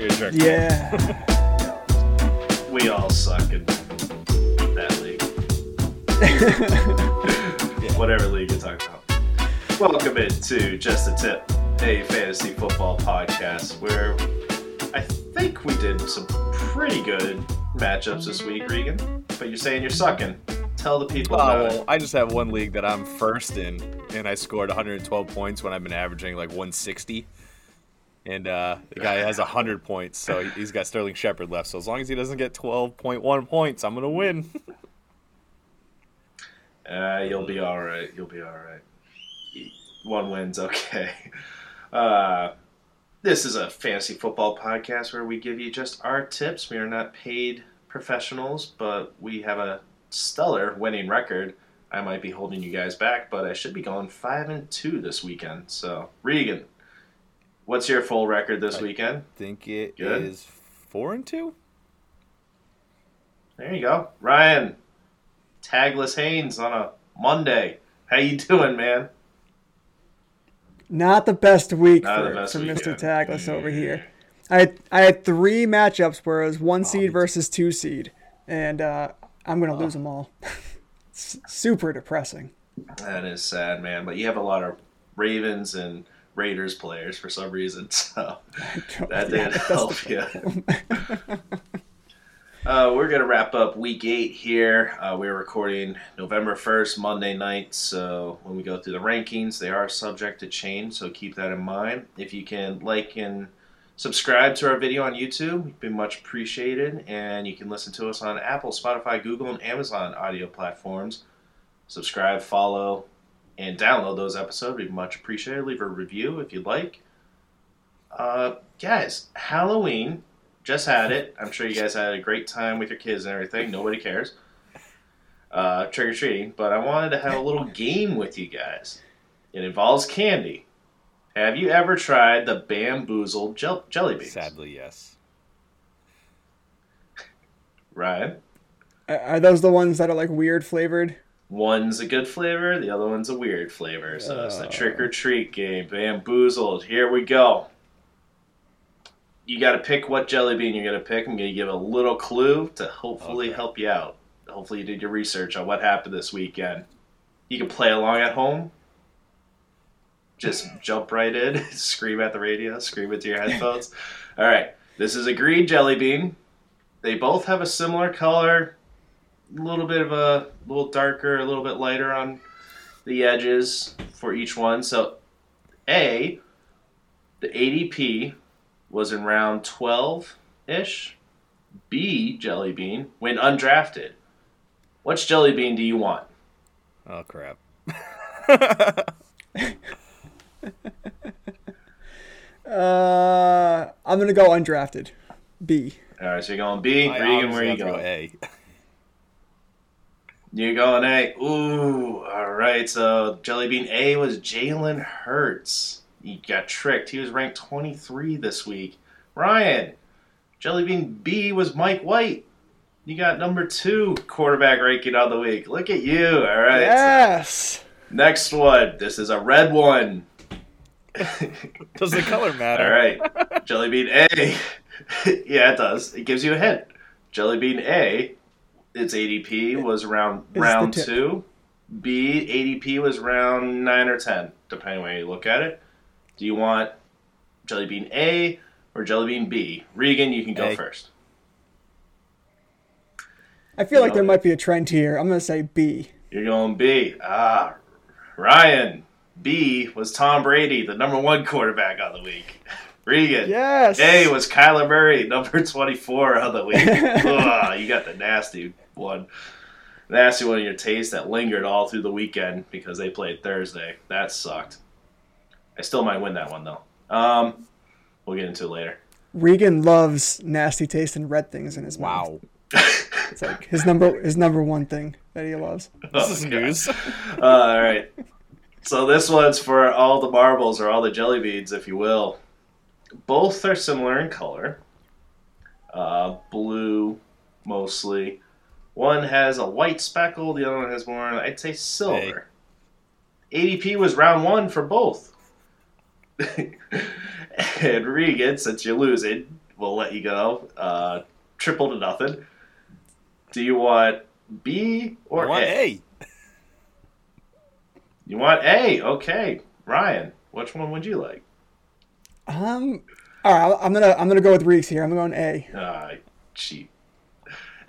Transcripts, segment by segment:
You're a jerk. Yeah. We all suck in that league. Whatever league you're talking about. Welcome into Just a Tip, a fantasy football podcast where I think we did some pretty good matchups this week, Regan. But you're saying you're sucking. Tell the people Oh, about well, I just have one league that I'm first in, and I scored 112 points when I've been averaging like 160. And uh, the guy has 100 points, so he- he's got Sterling Shepard left. So as long as he doesn't get 12.1 points, I'm gonna win. Uh, you'll be all right. You'll be all right. One win's okay. Uh, this is a fantasy football podcast where we give you just our tips. We are not paid professionals, but we have a stellar winning record. I might be holding you guys back, but I should be going five and two this weekend. So, Regan, what's your full record this I- weekend? think it is Good. four and two. There you go, Ryan. Tagless Haynes on a Monday. How you doing, man? Not the best week Not the for, best for week, Mr. yeah. Tagless over here. I had, I had three matchups where it was one seed versus two seed, and uh, I'm going to lose them all. it's super depressing. That is sad, man. But you have a lot of Ravens and Raiders players for some reason, so that didn't help you. Uh, we're gonna wrap up week eight here. Uh, we're recording November first, Monday night. So when we go through the rankings, they are subject to change. So keep that in mind. If you can like and subscribe to our video on YouTube, it'd be much appreciated. And you can listen to us on Apple, Spotify, Google, and Amazon audio platforms. Subscribe, follow, and download those episodes. We'd be much appreciated. Leave a review if you'd like. Uh, guys, Halloween just had it. I'm sure you guys had a great time with your kids and everything. Nobody cares. Uh, trick or treating, but I wanted to have a little game with you guys. It involves candy. Have you ever tried the bamboozled gel- jelly beans? Sadly, yes. Ryan? Are- Are those the ones that are like weird flavored? One's a good flavor, the other one's a weird flavor. So it's the trick or treat game. Bamboozled. Here we go. You got to pick what jelly bean you're going to pick. I'm going to give a little clue to hopefully Okay. help you out. Hopefully, you did your research on what happened this weekend. You can play along at home. Just jump right in, scream at the radio, scream into your headphones. All right, this is a green jelly bean. They both have a similar color, little bit of a little darker, a little bit lighter on the edges for each one. So, A, the ADP was in round 12 ish. B, Jelly Bean, went undrafted. Which Jelly Bean do you want? Oh crap. Uh, I'm going to go undrafted. B. All right, so you're going B. I Regan, where honestly you have to go going? A. You're going A. Ooh, all right. So Jelly Bean A was Jalen Hurts. He got tricked. He was ranked 23 this week. Ryan, Jelly Bean B was Mike White. You got number two quarterback ranking of the week. Look at you. All right. Yes. Next one. This is a red one. Does the color matter? All right. Jelly Bean A. yeah, it does. It gives you a hint. Jelly Bean A, its ADP was around the round two. B, ADP was round nine or ten, depending on where you look at it. Do you want Jelly Bean A or Jelly Bean B? Regan, you can go A. first. I feel like No. there might be a trend here. I'm going to say B. You're going B. Ah, Ryan. B was Tom Brady, the number one quarterback of the week. Regan. Yes. A was Kyler Murray, number 24 of the week. Ugh, you got the nasty one. Nasty one in your taste that lingered all through the weekend because they played Thursday. That sucked. I still might win that one, though. Um, we'll get into it later. Regan loves nasty taste and red things in his mouth. Wow. It's like his number his number one thing that he loves. This Oh, is news. Uh, all right. So this one's for all the marbles or all the jelly beans, if you will. Both are similar in color. Uh, blue, mostly. One has a white speckle. The other one has more, I'd say, silver. ADP was round one for both. and Regan, since you're losing, we'll let you go. Uh, triple to nothing. Do you want B or I want A? A. You want A? Okay, Ryan. Which one would you like? Um, all right, I'm gonna I'm gonna go with Reeks here. I'm going A. Ah, cheap.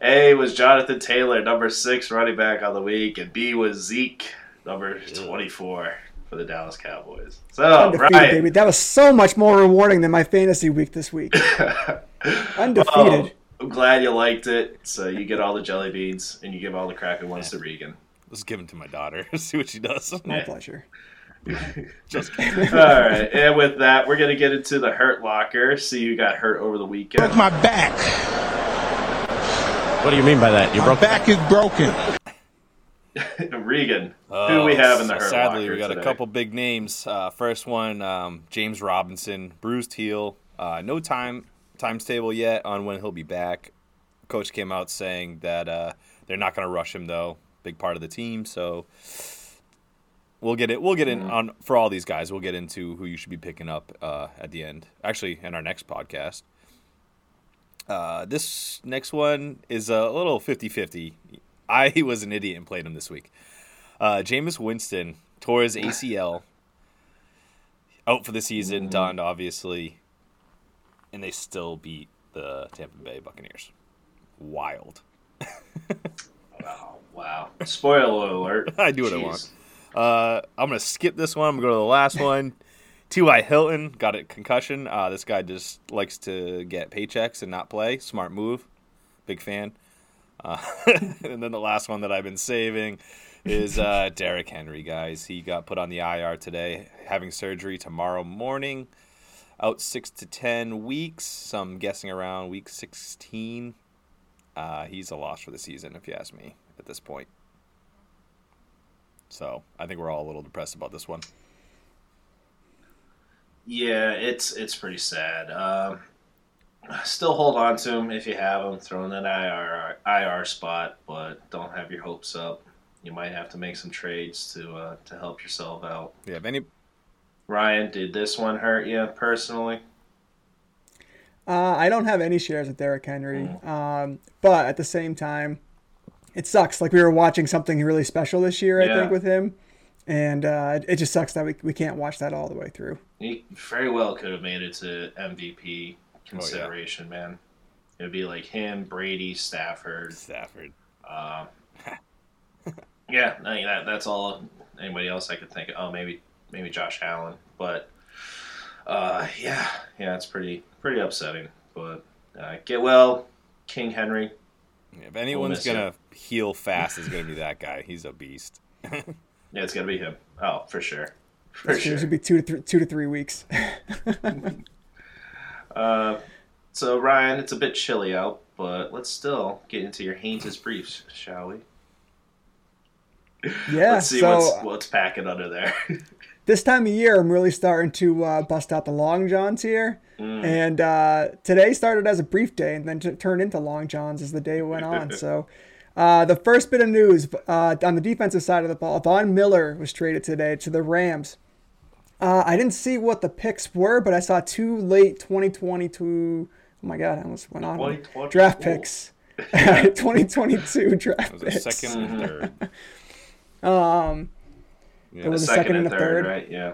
A was Jonathan Taylor, number six running back on the week, and B was Zeke, number twenty-four for the Dallas Cowboys. So, Undefeated, Ryan, baby. That was so much more rewarding than my fantasy week this week. Undefeated. Well, I'm glad you liked it. So you get all the jelly beans, and you give all the crappy ones to Regan. Let's give them to my daughter. See what she does. My yeah. pleasure. Just all right, and with that, we're gonna get into the hurt locker. See who got hurt over the weekend. broke my back. What do you mean by that? You My broke back is broken. Regan, who we have in the Uh, hurt Sadly, locker we got today? a couple big names. Uh, first one, um, James Robinson, bruised heel. Uh, no time times table yet on when he'll be back. Coach came out saying that uh, they're not going to rush him though. Big part of the team, so we'll get it. We'll get in on for all these guys. We'll get into who you should be picking up uh, at the end. Actually, in our next podcast. Uh, this next one is a little 50-50. I was an idiot and played him this week. Uh, Jameis Winston tore his ACL, out for the season, done obviously, and they still beat the Tampa Bay Buccaneers. Wild. Oh, wow. Spoiler alert. I do what I want. Uh, I'm gonna skip this one. I'm gonna go to the last one. T.Y. Hilton got a concussion. Uh, this guy just likes to get paychecks and not play. Smart move. Big fan. Uh, and then the last one that I've been saving is uh, Derrick Henry, guys. He got put on the IR today, having surgery tomorrow morning. Out six to ten weeks. Some guessing around week 16. Uh, he's a loss for the season, if you ask me, at this point. So I think we're all a little depressed about this one. Yeah, it's it's pretty sad. Um, still hold on to him if you have him. Throw in that IR IR spot, but don't have your hopes up. You might have to make some trades to uh, to help yourself out. Yeah, if any Ryan, did this one hurt you personally? Uh, I don't have any shares with Derrick Henry, Mm. um, but at the same time, it sucks. Like we were watching something really special this year, I think, with him, and uh, it just sucks that we, we can't watch that all the way through. He very well could have made it to MVP consideration, man. It would be like him, Brady, Stafford. Stafford. Uh, yeah, I mean, that, that's all. Anybody else I could think of? Oh, maybe maybe Josh Allen, but uh, yeah, yeah, it's pretty pretty upsetting. But uh, get well, King Henry. Yeah, if anyone's miss you. gonna heal fast, it's gonna be that guy. He's a beast. Yeah, it's gonna be him. Oh, for sure, for It sure. should be two to three, two to three weeks. Uh, so Ryan, it's a bit chilly out, but let's still get into your Haynes' briefs, shall we? yeah. Let's see so what's what's packing under there. This time of year, I'm really starting to uh, bust out the long johns here. Mm. And uh, today started as a brief day and then t- turned into long johns as the day went on. so uh, the first bit of news uh, on the defensive side of the ball, Von Miller was traded today to the Rams. Uh, I didn't see what the picks were, but I saw two late 2022. Oh my God, I almost went on. Draft picks. 2022 draft It was a picks. second and third. Um, Yeah, It was The a second and a third. right? Yeah.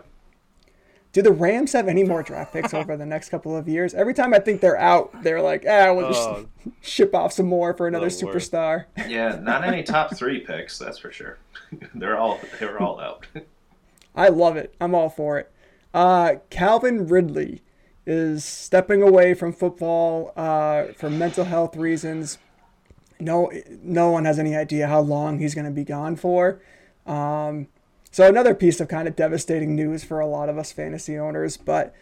Do the Rams have any more draft picks over the next couple of years? Every time I think they're out, they're like, ah, we'll just Oh. ship off some more for another superstar. Yeah, not any top three picks, that's for sure. They're all they're all out. I love it. I'm all for it. Uh, Calvin Ridley is stepping away from football uh, for mental health reasons. No, no one has any idea how long he's going to be gone for. Um, so another piece of kind of devastating news for a lot of us fantasy owners. But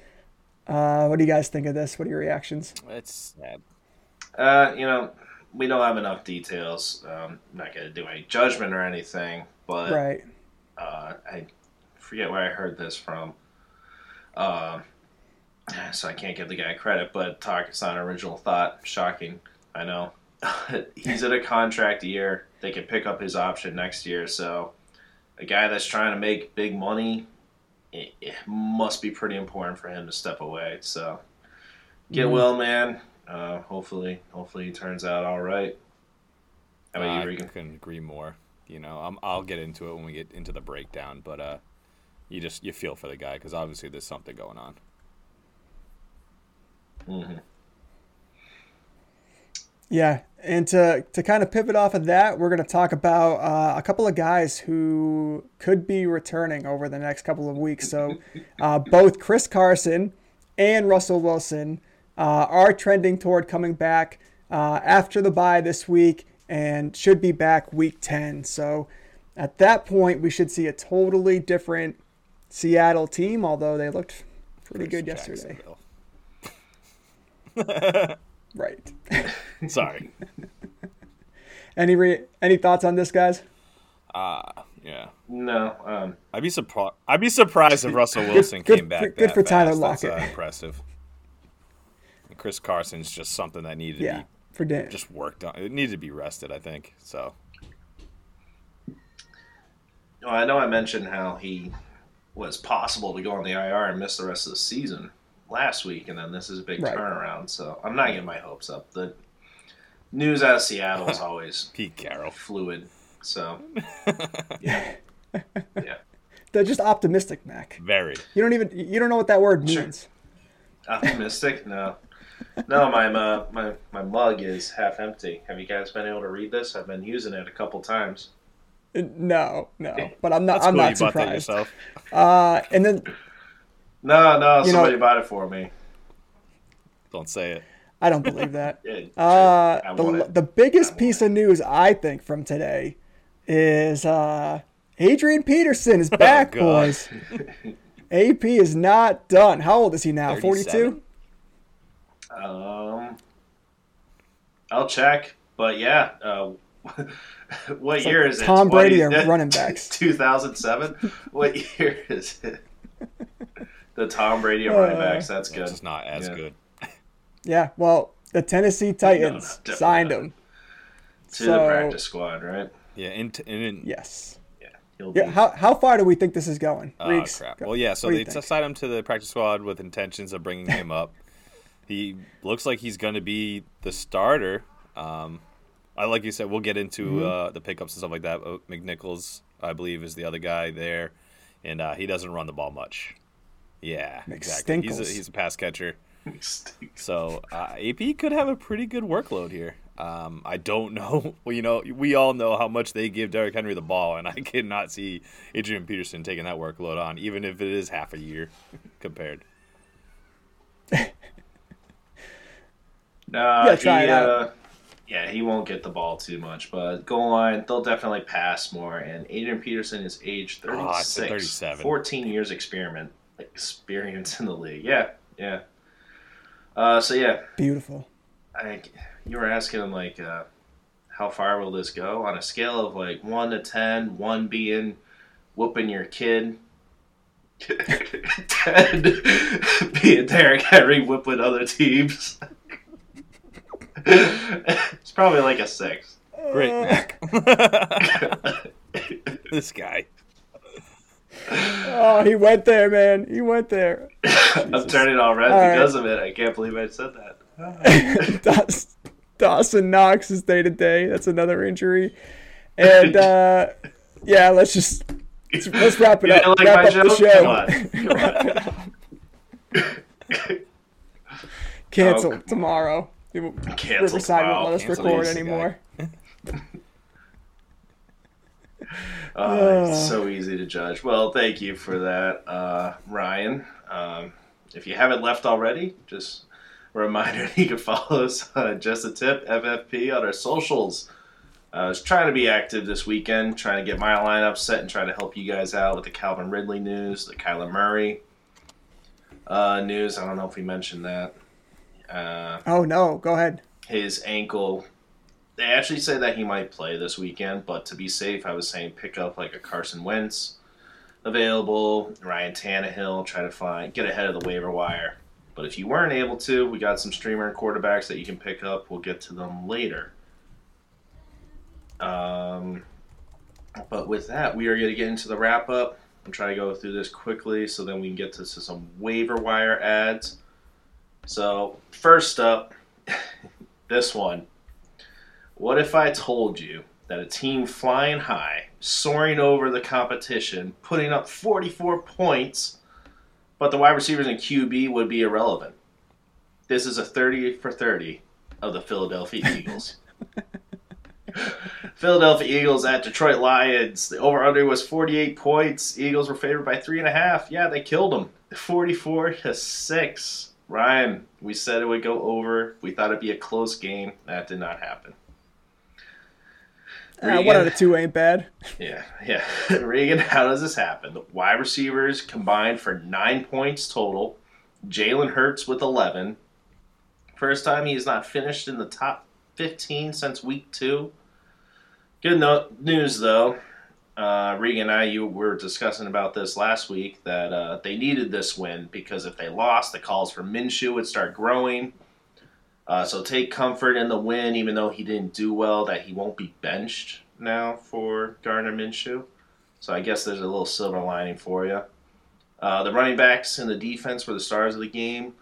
uh, what do you guys think of this? What are your reactions? It's sad. Uh, you know, we don't have enough details. Um, I'm not going to do any judgment or anything, but Right. uh, I forget where I heard this from. Um, so I can't give the guy credit, but talk is not an original thought. Shocking, I know. He's in a contract year. They can pick up his option next year. So a guy that's trying to make big money, it, it must be pretty important for him to step away. So get well, man. Uh, hopefully, hopefully, he turns out all right. How about I you, Regan? couldn't agree more. You know, I'm, I'll get into it when we get into the breakdown, but uh, you just you feel for the guy because obviously there's something going on. hmm Yeah, and to to kind of pivot off of that, we're going to talk about uh, a couple of guys who could be returning over the next couple of weeks. So, uh, both Chris Carson and Russell Wilson uh, are trending toward coming back uh, after the bye this week and should be back week 10. So, at that point, we should see a totally different Seattle team, although they looked pretty good yesterday. Jacksonville. Right. Sorry. any re- any thoughts on this, guys? Ah, yeah. No, um, I'd be surprised. I'd be surprised if Russell Wilson good- came back. good- good that for Tyler fast. That's, Lockett. uh, impressive. And Chris Carson's just something that needed to Yeah, be for Dan. just worked on. It needed to be rested. I think so. well, I know I mentioned how he was possible to go on the IR and miss the rest of the season last week, and then this is a big Right. turnaround. So I'm not getting my hopes up. The news out of Seattle is always Pete Carroll. fluid. So yeah, yeah, They're just optimistic, Mac. Very. You don't even you don't know what that word Sure. means. optimistic. No, no, my uh, my my mug is half empty. Have you guys been able to read this? I've been using it a couple times. Uh, No, no. But I'm not. That's I'm cool. not you bought that surprised. Uh, and then No, no, You know- somebody bought it for me. Don't say it. I don't believe that. Yeah, Uh, the the biggest piece of news I think from today is uh, Adrian Peterson is back, God. boys. AP is not done. How old is he now? 42. Um, I'll check, but yeah. Uh, what It's year like is it? Tom Brady 20 of running backs. 2007. what year is it? The Tom Brady of running Uh, backs. That's good. just not as Yeah. good. Yeah. Well, the Tennessee Titans definitely signed not. him. To so- the practice squad, right? Yeah. In, in, in Yes. He'll. Yeah. How how far do we think this is going? Oh Reeks, crap! go- Well, yeah. So they you signed him to the practice squad with intentions of bringing him up. He looks like he's going to be the starter. Um, I like you said, we'll get into Mm-hmm. uh, the pickups and stuff like that. Uh, McNichols, I believe, is the other guy there, and uh, he doesn't run the ball much. Yeah, exactly. He's a, he's a pass catcher. So uh, AP could have a pretty good workload here. Um, I don't know. Well, you know, we all know how much they give Derrick Henry the ball, and I cannot see Adrian Peterson taking that workload on, even if it is half a year compared. No, Yeah, he, uh, yeah, he won't get the ball too much, but goal line, they'll definitely pass more. And Adrian Peterson is age Oh, 36, said 37. 14 years experiment experience in the league. Yeah, yeah. Uh, so yeah, Beautiful. I, you were asking him like, uh, how far will this go on a scale of like one to ten? One being whooping your kid. Ten being Derrick Henry whipping other teams. it's probably like a six. Great, Uh, Mac. this guy. Oh, he went there, man. He went there. I'm turning all red All right. because of it. I can't believe I said that. Daws- Dawson Knox is day to day. That's another injury. And uh, yeah, let's just let's, let's wrap it You up. like wrap my up the show. Come on. Cancel Oh, tomorrow. Cancel Riverside tomorrow. won't let us Cancel record anymore. Uh, it's so easy to judge. Well, thank you for that, uh, Ryan. Um, if you haven't left already, just a reminder you can follow us on Just a Tip FFP on our socials. Uh, I was trying to be active this weekend, trying to get my lineup set and trying to help you guys out with the Calvin Ridley news, the Kyler Murray uh, news. I don't know if we mentioned that. Uh, Oh no, go ahead. his ankle. They actually say that he might play this weekend, but to be safe, I was saying pick up like a Carson Wentz available, Ryan Tannehill, try to find get ahead of the waiver wire. But if you weren't able to, we got some streamer quarterbacks that you can pick up. We'll get to them later. Um, but with that, we are going to get into the wrap up. I'm trying to go through this quickly so then we can get to some waiver wire adds. So, first up, this one. What if I told you that a team flying high, soaring over the competition, putting up 44 points, but the wide receivers and QB would be irrelevant? This is a 30 for 30 of the Philadelphia Eagles. Philadelphia Eagles at Detroit Lions. The over under was 48 points. Eagles were favored by three and a half. Yeah, they killed them. 44 to 6. Ryan, we said it would go over. We thought it'd be a close game. That did not happen. Uh, one out of two ain't bad. Yeah, yeah. Regan, how does this happen? The wide receivers combined for nine points total. Jalen Hurts with 11. First time he has not finished in the top 15 since week two. Good no- news, though. Uh, Regan and I, you were discussing about this last week that uh, they needed this win because if they lost, the calls for Minshew would start growing. Uh, so take comfort in the win, even though he didn't do well, that he won't be benched now for Gardner Minshew. So I guess there's a little silver lining for you. Uh, the running backs and the defense were the stars of the game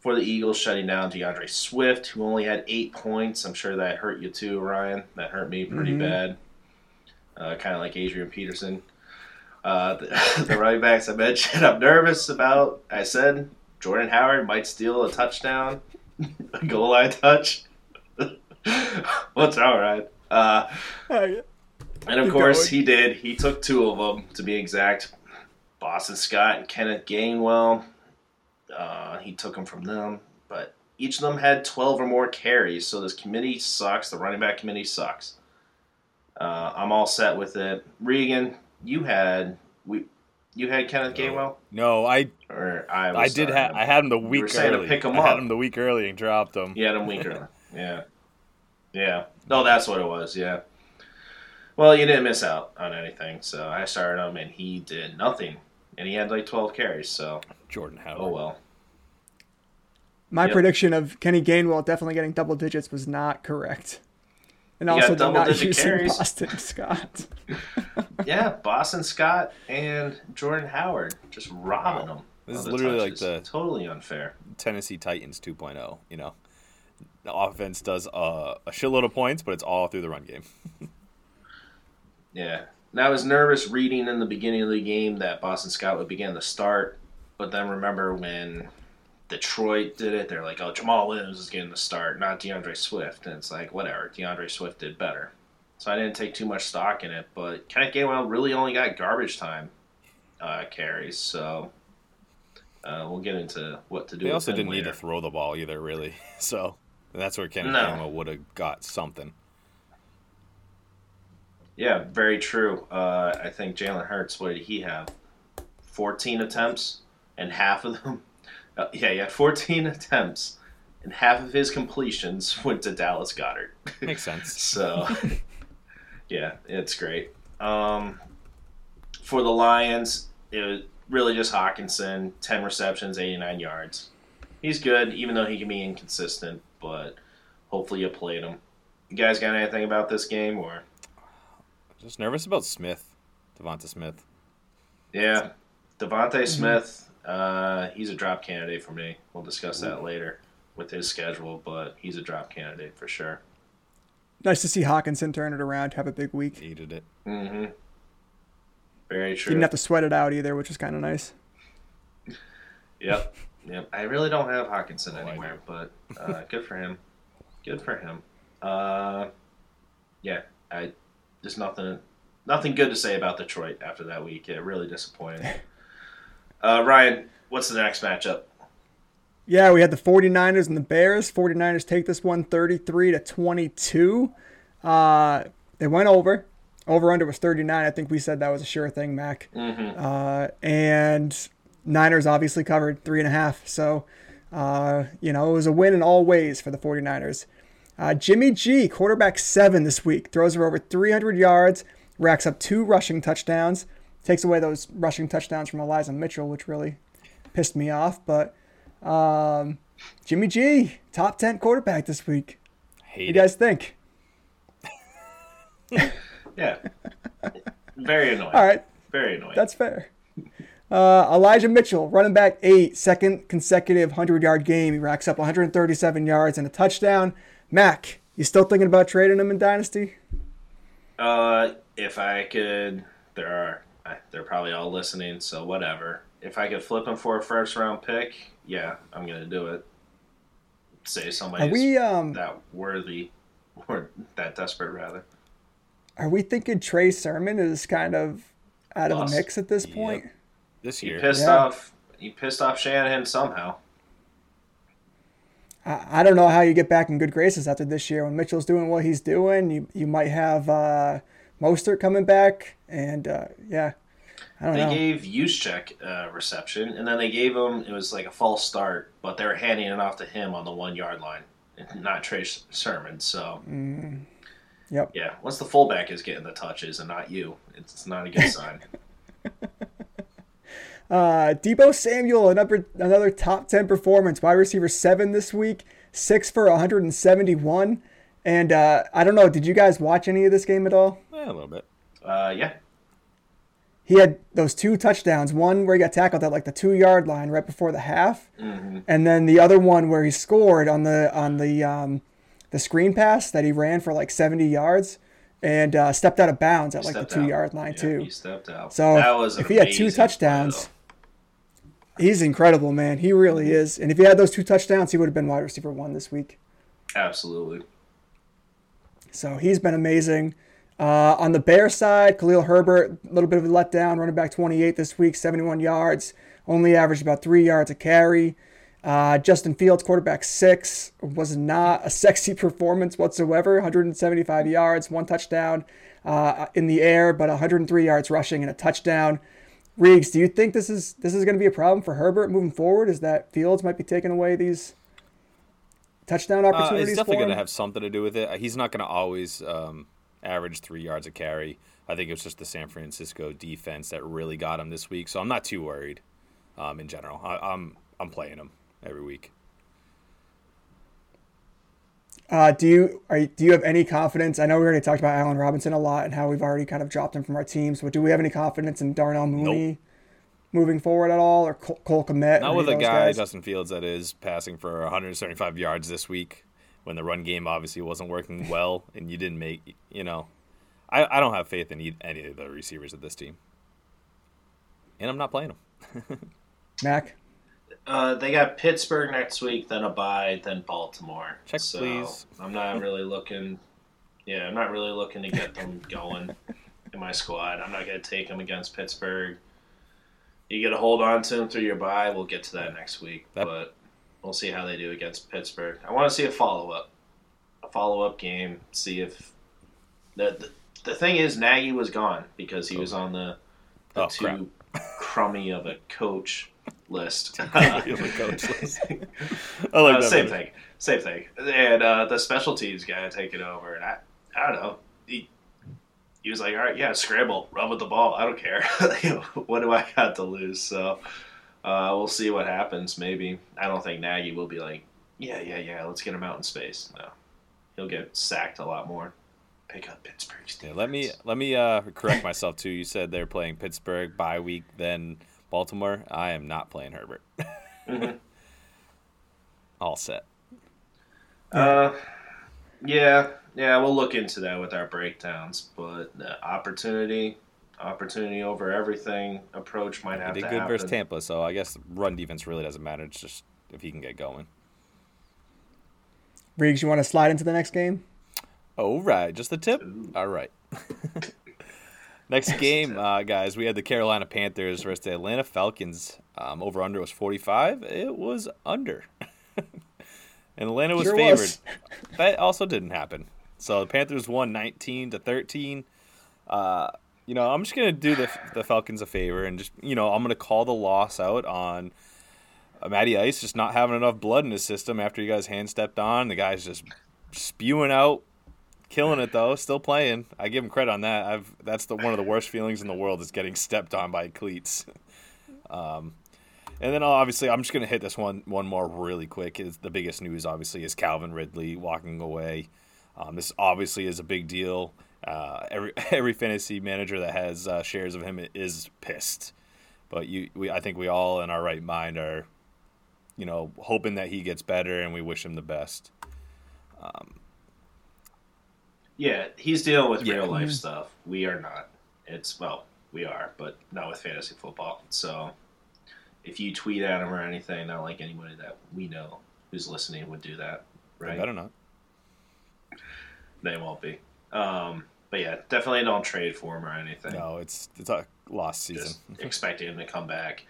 for the Eagles, shutting down D'Andre Swift, who only had eight points. I'm sure that hurt you too, Ryan. That hurt me pretty mm-hmm. bad. Uh, kind of like Adrian Peterson. Uh, the, the running backs I mentioned, I'm nervous about. I said Jordan Howard might steal a touchdown, a goal line touch. What's all right? Uh, and of course, he did. He took two of them, to be exact. Boston Scott and Kenneth Gainwell. Uh, he took them from them, but each of them had 12 or more carries. So this committee sucks. The running back committee sucks. Uh, I'm all set with it. Regan, you had we, you had Kenneth no. Gainwell. No, I or I. I did have. Uh, I had him the week early. pick him I up. had him the week early and dropped him. You had him week early. Yeah, yeah. No, that's what it was. Yeah. Well, you didn't miss out on anything, so I started him and he did nothing, and he had like 12 carries. So Jordan Howard. Oh well. My yep. prediction of Kenny Gainwell definitely getting double digits was not correct. And also did not using carries. Boston Scott. yeah, Boston Scott and Jordan Howard just robbing them. This is literally touches. like the totally unfair Tennessee Titans 2.0. You know, the offense does uh, a shitload of points, but it's all through the run game. yeah, and I was nervous reading in the beginning of the game that Boston Scott would begin to start, but then remember when Detroit did it. They're like, oh, Jamaal Williams is getting the start, not D'Andre Swift. And it's like, whatever. D'Andre Swift did better. So I didn't take too much stock in it. But Kenneth Gainwell really only got garbage time uh, carries. So uh, we'll get into what to do. They also didn't later. need to throw the ball either, really. So that's where Kenneth no. Gainwell would have got something. Yeah, very true. Uh, I think Jalen Hurts, what did he have? 14 attempts, and half of them uh, yeah, he had 14 attempts, and half of his completions went to Dallas Goedert. Makes sense. so, yeah, it's great. Um, for the Lions, it was really just Hockenson, 10 receptions, 89 yards. He's good, even though he can be inconsistent, but hopefully you played him. You guys got anything about this game, or? Just nervous about Smith, Devonta Smith. Yeah, Devonta mm-hmm. Smith uh, he's a drop candidate for me. We'll discuss that later with his schedule, but he's a drop candidate for sure. Nice to see Hockenson turn it around, have a big week. Needed it. Mm-hmm. Very true. Didn't have to sweat it out either, which was kind of nice. Yep. Yep. I really don't have Hockenson oh, anywhere, but uh, good for him. Good for him. Uh, yeah, I just nothing nothing good to say about Detroit after that week. It really disappointed. Uh, Ryan, what's the next matchup? Yeah, we had the 49ers and the Bears. 49ers take this one 33 to 22. Uh, they went over. Over under was 39. I think we said that was a sure thing, Mac. Mm-hmm. Uh, and Niners obviously covered three and a half. So, uh, you know, it was a win in all ways for the 49ers. Uh, Jimmy G, quarterback seven this week, throws for over 300 yards, racks up two rushing touchdowns takes away those rushing touchdowns from Elijah Mitchell, which really pissed me off. But um, Jimmy G, top 10 quarterback this week. Hate what do you guys think? yeah. Very annoying. All right. Very annoying. That's fair. Uh, Elijah Mitchell, running back eight, second consecutive 100 yard game. He racks up 137 yards and a touchdown. Mac, you still thinking about trading him in Dynasty? Uh, if I could, there are they're probably all listening, so whatever. If I could flip him for a first round pick, yeah, I'm gonna do it. Say somebody we, um, that worthy or that desperate rather. Are we thinking Trey Sermon is kind of out of the mix at this point? Yep. This year, he pissed yeah. off. He pissed off Shanahan somehow. I, I don't know how you get back in good graces after this year when Mitchell's doing what he's doing. You you might have uh, Mostert coming back, and uh, yeah, I don't they know. gave Juszczyk uh, reception, and then they gave him it was like a false start, but they were handing it off to him on the one yard line, not Trey Sermon. So. Mm. Yep. Yeah. Once the fullback is getting the touches and not you, it's not a good sign. uh, Deebo Samuel, another another top ten performance, wide receiver seven this week, six for 171. And uh, I don't know, did you guys watch any of this game at all? Yeah, a little bit. Uh, yeah. He had those two touchdowns. One where he got tackled at like the two yard line right before the half, mm-hmm. and then the other one where he scored on the on the um, the screen pass that he ran for like 70 yards and uh, stepped out of bounds at like the two out. yard line yeah, too. He stepped out. So if he had two touchdowns, he's incredible, man. He really is. And if he had those two touchdowns, he would have been wide receiver one this week. Absolutely. So he's been amazing. Uh, on the Bear side, Khalil Herbert, a little bit of a letdown, running back 28 this week, 71 yards, only averaged about three yards a carry. Uh, Justin Fields, quarterback six, was not a sexy performance whatsoever. 175 yards, one touchdown uh, in the air, but 103 yards rushing and a touchdown. Reegs, do you think this is this is going to be a problem for Herbert moving forward? Is that Fields might be taking away these touchdown opportunities? Uh, it's definitely going to have something to do with it. He's not going to always um, average three yards a carry. I think it was just the San Francisco defense that really got him this week. So I'm not too worried um, in general. I, I'm I'm playing him every week. Uh, do you are, do you have any confidence? I know we already talked about Allen Robinson a lot and how we've already kind of dropped him from our teams, but do we have any confidence in Darnell Mooney nope. moving forward at all, or Cole, Cole Kmet? Not with a guy guys? Justin Fields that is passing for 175 yards this week, when the run game obviously wasn't working well, and you didn't make you know. I, I don't have faith in any of the receivers of this team, and I'm not playing them. Mac. Uh, they got Pittsburgh next week, then a bye, then Baltimore. Check so please. I'm not really looking. Yeah, I'm not really looking to get them going in my squad. I'm not going to take them against Pittsburgh. You get to hold on to them through your bye. We'll get to that next week, that... but we'll see how they do against Pittsburgh. I want to see a follow up, a follow up game. See if the, the the thing is Nagy was gone because he was on the the oh, too crummy of a coach list. coach list. I like uh, same thing. Same thing. And uh, the special teams guy taking over, and I, I don't know. He, he was like, "All right, yeah, scramble, run with the ball. I don't care. what do I got to lose?" So uh, we'll see what happens. Maybe I don't think Nagy will be like, "Yeah, yeah, yeah, let's get him out in space." No, he'll get sacked a lot more. Pick up Pittsburgh. Yeah, let me let me uh, correct myself too. You said they're playing Pittsburgh bye week, then Baltimore, I am not playing Herbert. mm-hmm. All set. Uh, yeah, yeah, we'll look into that with our breakdowns. But the opportunity, opportunity over everything approach might have he did to good happen. versus Tampa, so I guess run defense really doesn't matter. It's just if he can get going. Riggs, you want to slide into the next game? All right, just the tip. Ooh. All right. Next game, uh, guys, we had the Carolina Panthers versus the Atlanta Falcons. Um, over under was 45. It was under. and Atlanta was sure favored. Was. that also didn't happen. So the Panthers won 19 to 13. Uh, you know, I'm just to do the, the Falcons a favor and just, you know, I'm to call the loss out on uh, Matty Ice just not having enough blood in his system after you guys hand stepped on. The guy's just spewing out Killing it though, still playing. I give him credit on that. I've that's the one of the worst feelings in the world is getting stepped on by cleats. Um, and then obviously I'm just gonna hit this one one more really quick. Is the biggest news obviously is Calvin Ridley walking away. Um, this obviously is a big deal. Uh, every every fantasy manager that has uh, shares of him is pissed But you, we, I think we all in our right mind are, you know, hoping that he gets better, and we wish him the best. Um, yeah, he's dealing with Yeah. real life stuff. We are not. It's well, we are, but not with fantasy football. So if you tweet at him or anything, not like anybody that we know who's listening would do that, they right? better not. They won't be. Um, but yeah, definitely don't trade for him or anything. No, it's it's a lost season. Expecting him to come back.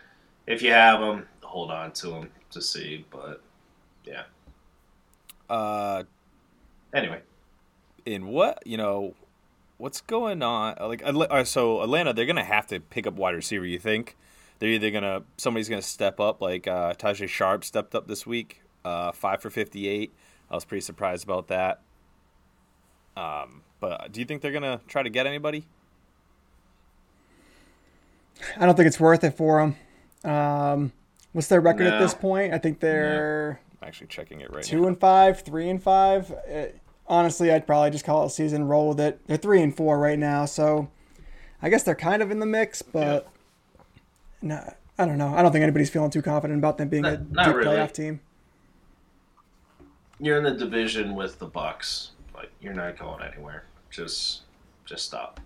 If you have him, hold on to him to see. But yeah. Uh, Anyway, in what you know, what's going on? Like, uh, so Atlanta, they're gonna have to pick up wide receiver. You think they're either gonna somebody's gonna step up, like uh, Tajae Sharpe stepped up this week, uh, five for fifty-eight. I was pretty surprised about that. Um, but do you think they're gonna try to get anybody? I don't think it's worth it for them. Um, what's their record at this point? I think they're I'm actually checking it right two now. and five, three and five. Uh, honestly, I'd probably just call it a season, roll with it. They're three and four right now, so I guess they're kind of in the mix, but no, I don't know. I don't think anybody's feeling too confident about them being a Not- not deep really. playoff team. you're in the division with the Bucs. Like you're not going anywhere. Just, just stop.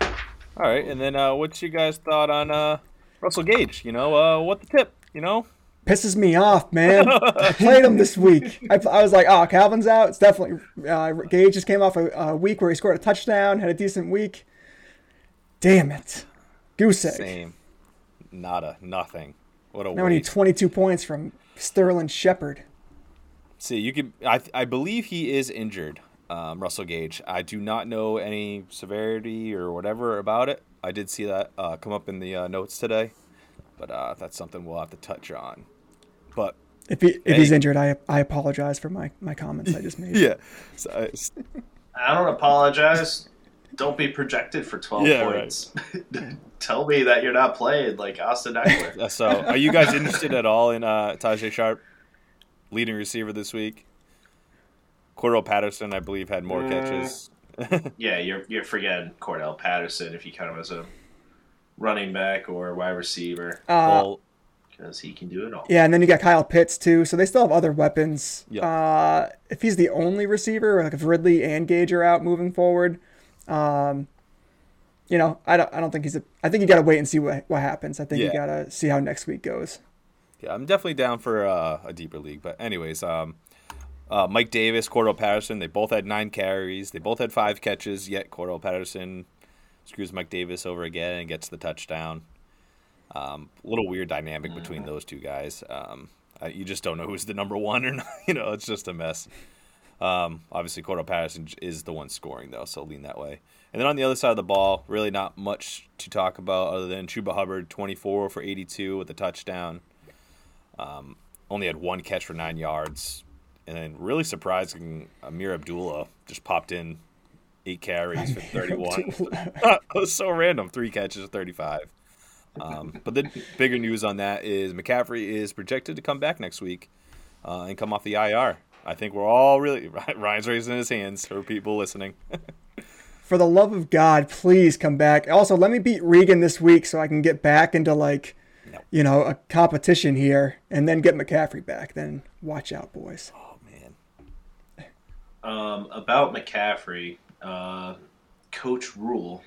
All right, and then uh, what's your guys' thought on uh, Russell Gage? You know, uh, what the tip? You know, Pisses me off, man. I played him this week. I, I was like, oh, Calvin's out. It's definitely uh, Gage just came off a, a week where he scored a touchdown, had a decent week. Damn it, goose egg. same, nada, nothing. What a Now I need 22 points from Sterling Shepard. See, you can. I I believe he is injured, um, Russell Gage. I do not know any severity or whatever about it. I did see that uh, come up in the uh, notes today, but uh, that's something we'll have to touch on. But If he if he's injured, I I apologize for my, my comments I just made. yeah, so, s- I don't apologize. Don't be projected for 12 Yeah, right. points. Tell me that you're not playing like Austin Ekeler. so are you guys interested at all in uh, Tajae Sharpe, leading receiver this week? Cordarrelle Patterson, I believe, had more Mm. catches. yeah, you're you're forgetting Cordarrelle Patterson if you count him as a running back or wide receiver Uh, Well, because he can do it all. yeah, and then you got Kyle Pitts too, so they still have other weapons. Yeah. Uh, if he's the only receiver, like if Ridley and Gage are out moving forward, um, you know, I don't I don't think he's a. I think you got to wait and see what what happens. I think you Yeah. got to see how next week goes. Yeah, I'm definitely down for uh, a deeper league. But anyways, um, uh, Mike Davis, Cordarrelle Patterson, they both had nine carries. They both had five catches. Yet Cordarrelle Patterson screws Mike Davis over again and gets the touchdown. Um, little weird dynamic between those two guys. Um, you just don't know who's the number one or not. You know, it's just a mess. Um, obviously, Cordarrelle Patterson is the one scoring though, so lean that way. And then on the other side of the ball, really not much to talk about other than Chuba Hubbard, 24 for 82 with a touchdown Um, only had one catch for nine yards. And then really surprising, Ameer Abdullah just popped in eight carries for 31. it was so random. Three catches, 35. Um, but the bigger news on that is McCaffrey is projected to come back next week uh, and come off the IR. I think we're all really. Ryan's raising his hands for people listening. For the love of God, please come back. Also, let me beat Regan this week so I can get back into like, No. you know, a competition here, and then get McCaffrey back. Then watch out, boys. oh, man. Um, about McCaffrey, uh, Coach Rhule,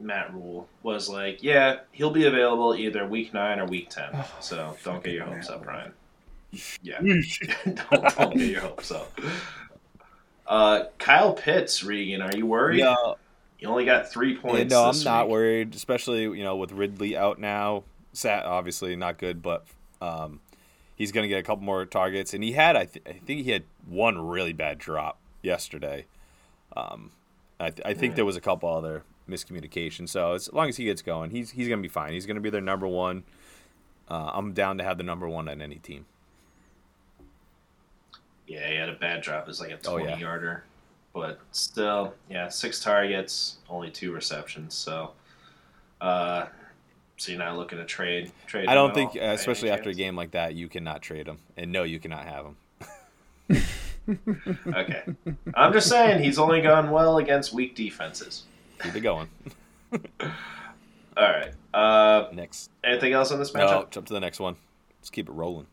Matt Rhule, was like, yeah, he'll be available either week nine or week ten. Oh, so don't get your hopes Matt up, Ryan. Yeah, don't, don't get your hopes up. Uh, Kyle Pitts, Regan, are you worried? No, You only got three Yeah, points. no, I'm this not worried, especially you know with Ridley out now. Sat obviously not good, but um, he's going to get a couple more targets, and he had I, th- I think he had one really bad drop yesterday. Um, I, th- I think there was a couple other miscommunications. So as long as he gets going, he's he's going to be fine. He's going to be their number one. Uh, I'm down to have the number one on any team. Yeah, he had a bad drop. It's like a Oh, 20 yeah. yarder. But still, yeah, six targets, only two receptions. So, uh, so you're not looking to trade. Trade. I don't think, all, uh, especially after a game like that, you cannot trade him, and no, you cannot have him. Okay, I'm just saying he's only gone well against weak defenses. Keep it going. All right. Uh, Next. anything else on this matchup? No, jump to the next one. Let's keep it rolling.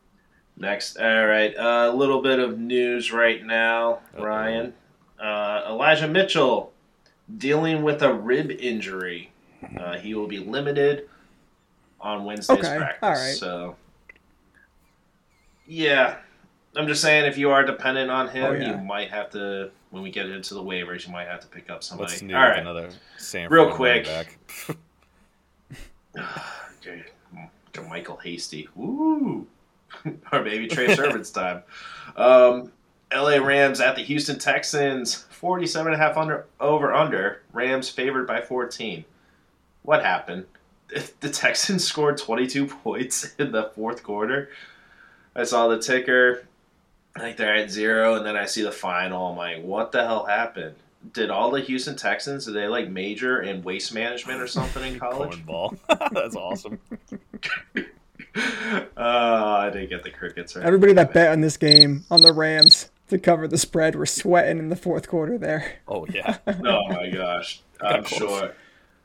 Next, all right. A little bit of news right now, Uh-oh. Ryan. Uh, Elijah Mitchell dealing with a rib injury. Uh, he will be limited on Wednesday's Okay, practice. all right. So, yeah, I'm just saying if you are dependent on him, Oh, yeah. you might have to. When we get into the waivers, you might have to pick up somebody. What's new all with right. another San Real quick. back? Okay, Michael Hasty. Woo! or maybe Trey Sermon's time. Um, LA Rams at the Houston Texans. 47 and a half under over under. Rams favored by 14. What happened? The Texans scored 22 points in the fourth quarter. I saw the ticker. I think they're at zero, and then I see the final. I'm like, what the hell happened? Did all the Houston Texans, did they like major in waste management or something in college? Cornball. That's awesome. uh, I didn't get the crickets right. Everybody that bet on this game on the Rams to cover the spread were sweating in the fourth quarter there. Oh yeah. Oh my gosh. I'm sure.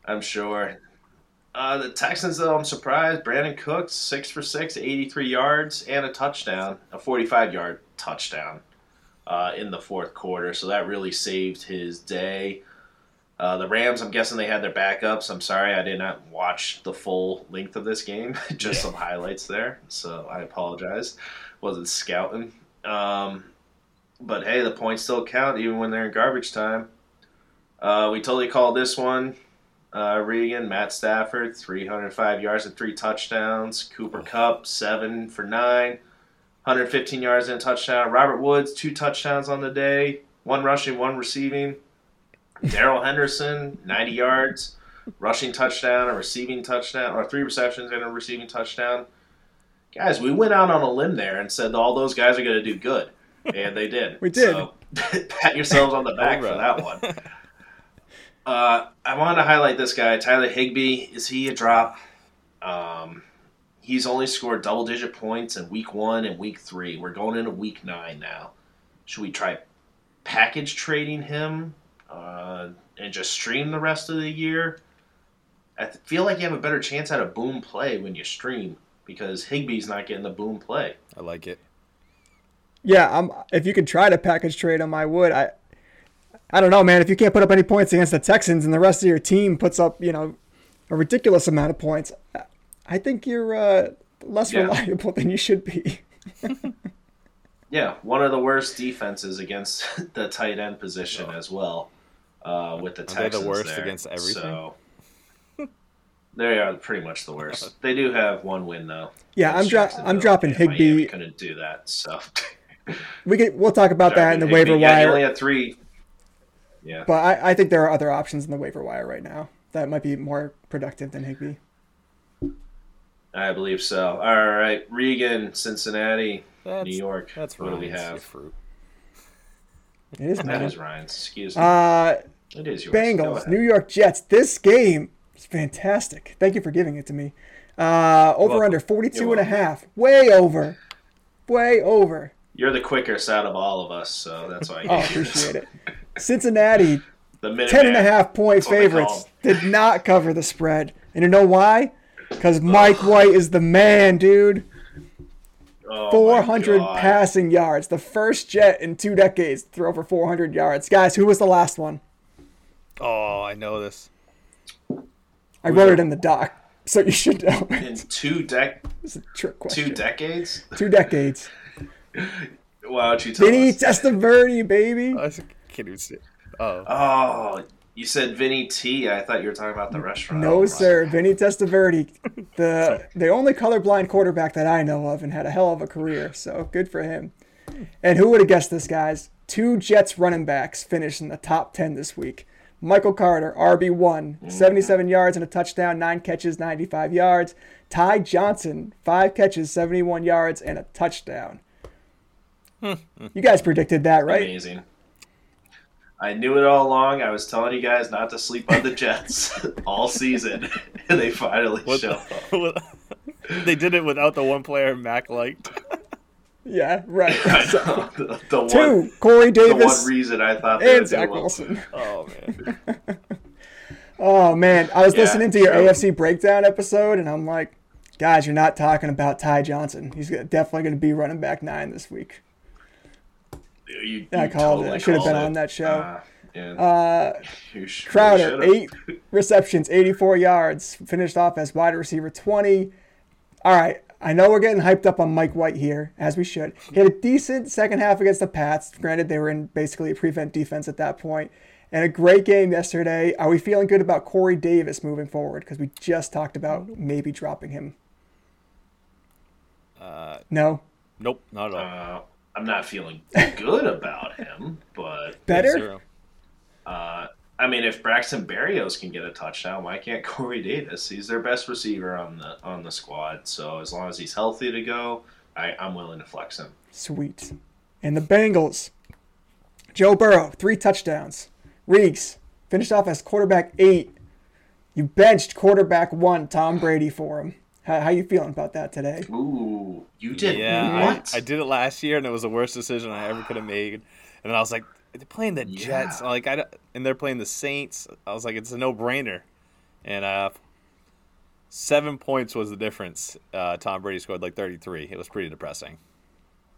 I'm sure. Uh, the Texans, though, I'm surprised. Brandin Cooks, 6 for 6, 83 yards, and a touchdown, a 45 yard touchdown uh, in the fourth quarter. So that really saved his day. Uh, the Rams, I'm guessing they had their backups. I'm sorry, I did not watch the full length of this game, just some highlights there. So I apologize. Wasn't scouting. Um, but hey, the points still count even when they're in garbage time. Uh, we totally called this one. Uh, Regan, Matt Stafford, 305 yards and three touchdowns. Cooper Kupp, seven for nine, 115 yards and a touchdown. Robert Woods, two touchdowns on the day, one rushing, one receiving. Darrell Henderson, 90 yards, rushing touchdown, a receiving touchdown, or three receptions and a receiving touchdown. Guys, we went out on a limb there and said all those guys are going to do good, and they did. We did. So, pat yourselves on the back for that one. Uh, I wanted to highlight this guy, Tyler Higbee. Is he a drop? Um, he's only scored double digit points in week one and week three. We're going into week nine now. Should we try package trading him uh, and just stream the rest of the year? I th- feel like you have a better chance at a boom play when you stream because Higbee's not getting the boom play. I like it. Yeah, I'm, if you could try to package trade him, I would. I I don't know, man. If you can't put up any points against the Texans and the rest of your team puts up, you know, a ridiculous amount of points, I- I think you're uh, less Yeah. reliable than you should be. Yeah, one of the worst defenses against the tight end position as well. Uh, with the they the worst there. against everything? So they are pretty much the worst. They do have one win though. Yeah, I'm dro- I'm Jacksonville, dropping and Miami Higbee. Couldn't do that. So We get we'll talk about that in the Higbee, waiver yeah, he wire. only had three. Yeah, But I, I think there are other options in the waiver wire right now that might be more productive than Higbee. I believe so. All right, Regan, Cincinnati, That's, New York. That's what do we have? fruit. It is That man. is Ryan's. Excuse me. Uh, it is yours. Bengals. New York Jets. This game is fantastic. Thank you for giving it to me. Uh, over welcome. under 42 You're and a half. Way over. Way over. You're the quickest out of all of us, so that's why I Oh, gave you this. appreciate it. Cincinnati, The minute 10 and a half point That's what they call favorites, did not cover the spread. And you know why? Because Mike White is the man, dude. Oh 400 passing yards. The first Jet in two decades to throw for 400 yards. Guys, who was the last one? Oh, I know this. I wrote it in the doc, so you should know. in two dec It's a trick question. two decades. Two decades. Why don't you tell Vinny us? Testaverde, baby. I can't even see. Oh, Oh, you said Vinny T. I thought you were talking about the restaurant. No, Oh, sir. Vinny Testaverde, the the only colorblind quarterback that I know of, and had a hell of a career. So good for him. And who would have guessed this, guys? Two Jets running backs finished in the top ten this week. Michael Carter, RB one, mm-hmm. 77 yards and a touchdown, nine catches, 95 yards. Ty Johnson, five catches, 71 yards and a touchdown. Hmm. you guys predicted that, right? Amazing. I knew it all along. I was telling you guys not to sleep on the Jets all season, and they finally what showed. the, they did it without the one player Mac liked. Yeah, right. I So, know, the, the one, two, Corey Davis. the one reason I thought they and would do Zach well. Wilson. Oh man, Oh man, I was Yeah, listening to your true. AFC breakdown episode, and I'm like, guys, you're not talking about Ty Johnson. He's definitely going to be running back nine this week. You, I you called it. I should have been called on that show. Uh, yeah. Uh, sh- Crowder, eight receptions, 84 yards, finished off as wide receiver 20. All right, I know we're getting hyped up on Mike White here, as we should. He had a decent second half against the Pats. Granted, they were in basically a prevent defense at that point. And a great game yesterday. Are we feeling good about Corey Davis moving forward? Because we just talked about maybe dropping him. Uh, No? nope, not at all. I'm not feeling good about him, but Better? Uh, I mean, if Braxton Berrios can get a touchdown, why can't Corey Davis? He's their best receiver on the on the squad. So as long as he's healthy to go, I, I'm willing to flex him. Sweet. And the Bengals. Joe Burrow, three touchdowns. Reeks finished off as quarterback eight. You benched quarterback one, Tom Brady, for him. How, how you feeling about that today? Ooh, you did Yeah, what? I, I did it last year, and it was the worst decision I ever could have made. And then I was like, they're playing the Jets, like I, and they're playing the Saints. I was like, it's a no-brainer. And uh, seven points was the difference. Uh, Tom Brady scored like 33. It was pretty depressing.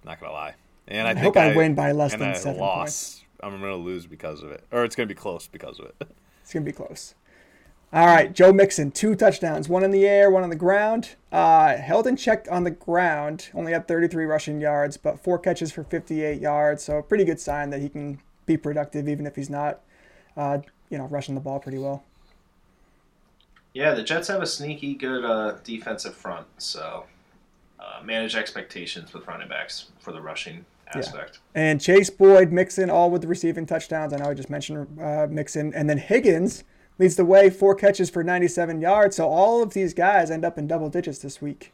Not gonna lie. And I, I think hope I win by less and than I seven lost. points. I'm gonna lose because of it, or it's gonna be close because of it. It's gonna be close. All right, Joe Mixon, two touchdowns, one in the air, one on the ground. Uh, held in check on the ground, only had 33 rushing yards, but four catches for 58 yards. So a pretty good sign that he can be productive, even if he's not, uh, you know, rushing the ball pretty well. Yeah, the Jets have a sneaky good uh, defensive front, so uh, manage expectations with running backs for the rushing aspect. And Chase Boyd, Mixon, all with the receiving touchdowns. I know I just mentioned uh, Mixon. And then Higgins leads the way, four catches for 97 yards. So all of these guys end up in double digits this week,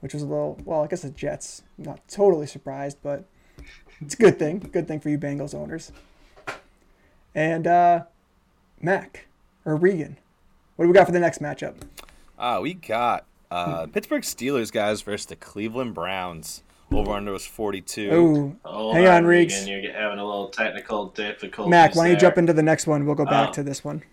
which was a little, well, I guess the Jets, not totally surprised, but it's a good thing. Good thing for you Bengals owners. And uh, Mac, or Regan, what do we got for the next matchup? Ah, we got uh, Pittsburgh Steelers guys versus the Cleveland Browns. Over under was 42. Oh, Hang on, Riggs. Regan, You're having a little technical difficulty. Mac, why don't you jump into the next one? We'll go back Oh. to this one.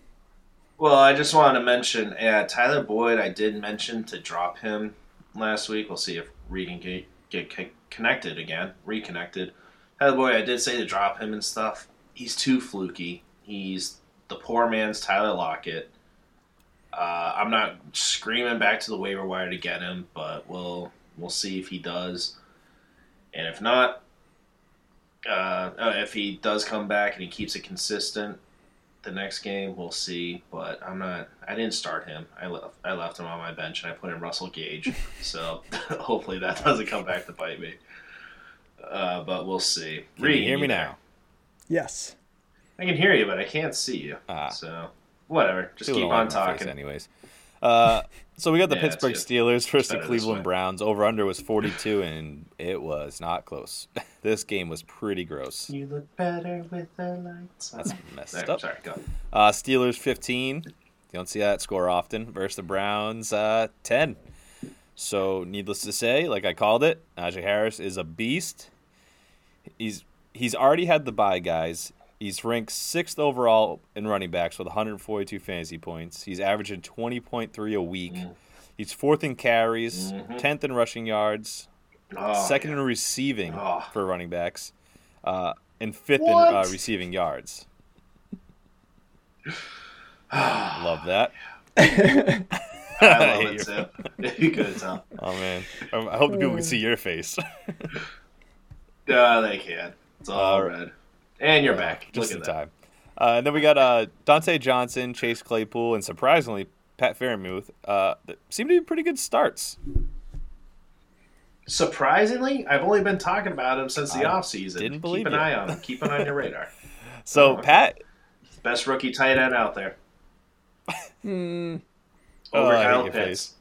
Well, I just wanted to mention, yeah, Tyler Boyd. I did mention to drop him last week. We'll see if Regan get, get connected again, reconnected. Tyler Boyd, I did say to drop him and stuff. He's too fluky. He's the poor man's Tyler Lockett. Uh, I'm not screaming back to the waiver wire to get him, but we'll we'll see if he does, and if not, uh, uh, if he does come back and he keeps it consistent, the next game we'll see. But I'm not. I didn't start him. I left. I left him on my bench and I put in Russell Gage. so hopefully that doesn't come back to bite me. Uh, but we'll see. Can you hear me now? Yes. I can hear you, but I can't see you. Ah. So whatever. Just keep on like my face talking. anyways. Uh, so we got the Yeah, Pittsburgh. Steelers versus the Cleveland. Browns. Over under was 42, and it was not close. this game was pretty gross. You look better with the lights on. That's messed There, up. Sorry, go. Uh, Steelers 15. You don't see that score often. Versus the Browns uh, 10. So needless to say, like I called it, Najee Harris is a beast. He's he's already had the bye, guys. He's ranked sixth overall in running backs with 142 fantasy points. He's averaging 20.3 a week. Mm. He's fourth in carries, Mhm. 10th in rushing yards, Oh, second yeah. in receiving Oh. for running backs, uh, and fifth What? in uh, receiving yards. Love that. I love hate it, your- Zip. If you could tell. Oh man, I I hope the people can see your face. Yeah, they can. It's all All red. And you're back. Just Look in at that. time. Uh, and then we got uh, Diontae Johnson, Chase Claypool, and surprisingly Pat Freiermuth. Uh, that seem to be pretty good starts. Surprisingly, I've only been talking about him since the I offseason. didn't believe Keep an you. eye on him. Keep an eye on your radar. So Oh. Pat, Best rookie tight end out there. Hmm. Oh, Over I Kyle Pitts.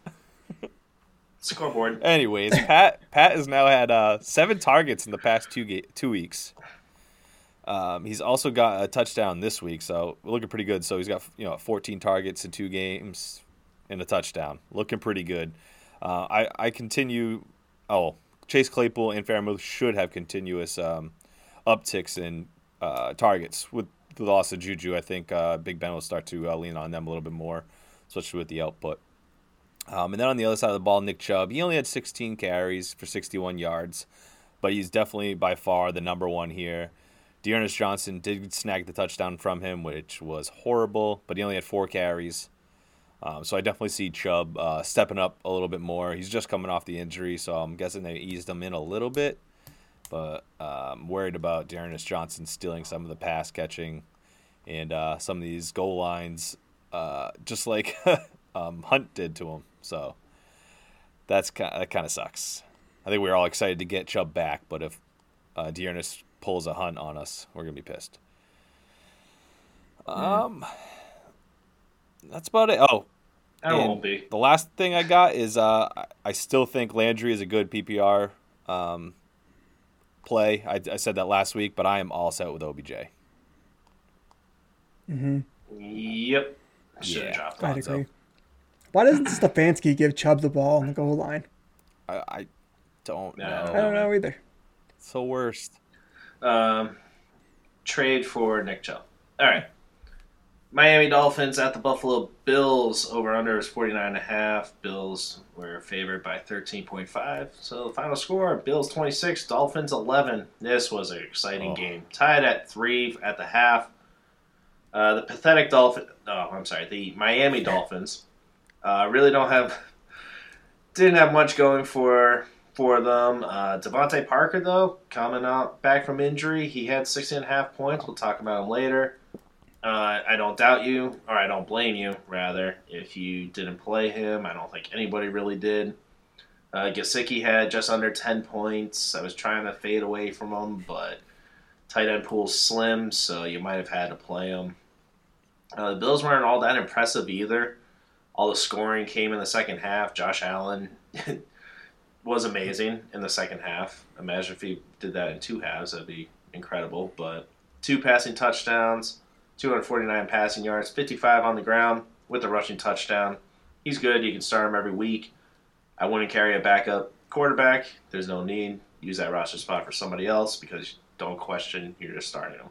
Scoreboard. anyways, Pat Pat has now had uh, seven targets in the past two ga- two weeks. Um, he's also got a touchdown this week, so looking pretty good. So he's got you know 14 targets in two games and a touchdown, looking pretty good. Uh, I I continue. Oh, Chase Claypool and Freiermuth should have continuous um, upticks in uh, targets with the loss of Juju, I think uh, Big Ben will start to uh, lean on them a little bit more, especially with the output. Um, and then on the other side of the ball, Nick Chubb, he only had 16 carries for 61 yards, but he's definitely by far the number one here. D'Ernest Johnson did snag the touchdown from him, which was horrible, but he only had four carries. Um, so I definitely see Chubb uh, stepping up a little bit more. He's just coming off the injury, so I'm guessing they eased him in a little bit. But uh, I'm worried about D'Ernest Johnson stealing some of the pass catching and uh, some of these goal lines, uh, just like um, Hunt did to him. So that's that kind of sucks. I think we are all excited to get Chubb back, but if uh, D'Ernest pulls a Hunt on us, we're gonna be pissed. Um, that's about it. Oh, I won't be. The last thing I got is uh, I still think Landry is a good PPR um, play. I, I said that last week, but I am all set with OBJ. Mm-hmm. Yep. Should Yeah. dropped I'd agree. Why doesn't Stefanski give Chubb the ball on the goal line? I, I don't No. know. I don't know either. It's the worst. Um, trade for Nick Chubb. All right. Miami Dolphins at the Buffalo Bills. Over under is 49.5. Bills were favored by 13.5. So the final score Bills 26, Dolphins 11. This was an exciting Oh. game. Tied at 3 at the half. Uh, the pathetic Dolphin. Oh, I'm sorry. The Miami Dolphins uh, really don't have. Didn't have much going for for them. Uh, DeVante Parker, though, coming out back from injury, he had 16 and a half points. We'll talk about him later. Uh, I don't doubt you, or I don't blame you, rather, if you didn't play him. I don't think anybody really did. Uh, Gesicki had just under 10 points. I was trying to fade away from him, but tight end pool's slim, so you might have had to play him. Uh, the Bills weren't all that impressive either. All the scoring came in the second half. Josh Allen was amazing in the second half. Imagine if he did that in two halves, that'd be incredible. But two passing touchdowns, 249 passing yards, 55 on the ground with a rushing touchdown. He's good. You can start him every week. I wouldn't carry a backup quarterback. There's no need. Use that roster spot for somebody else because don't question you're just starting him.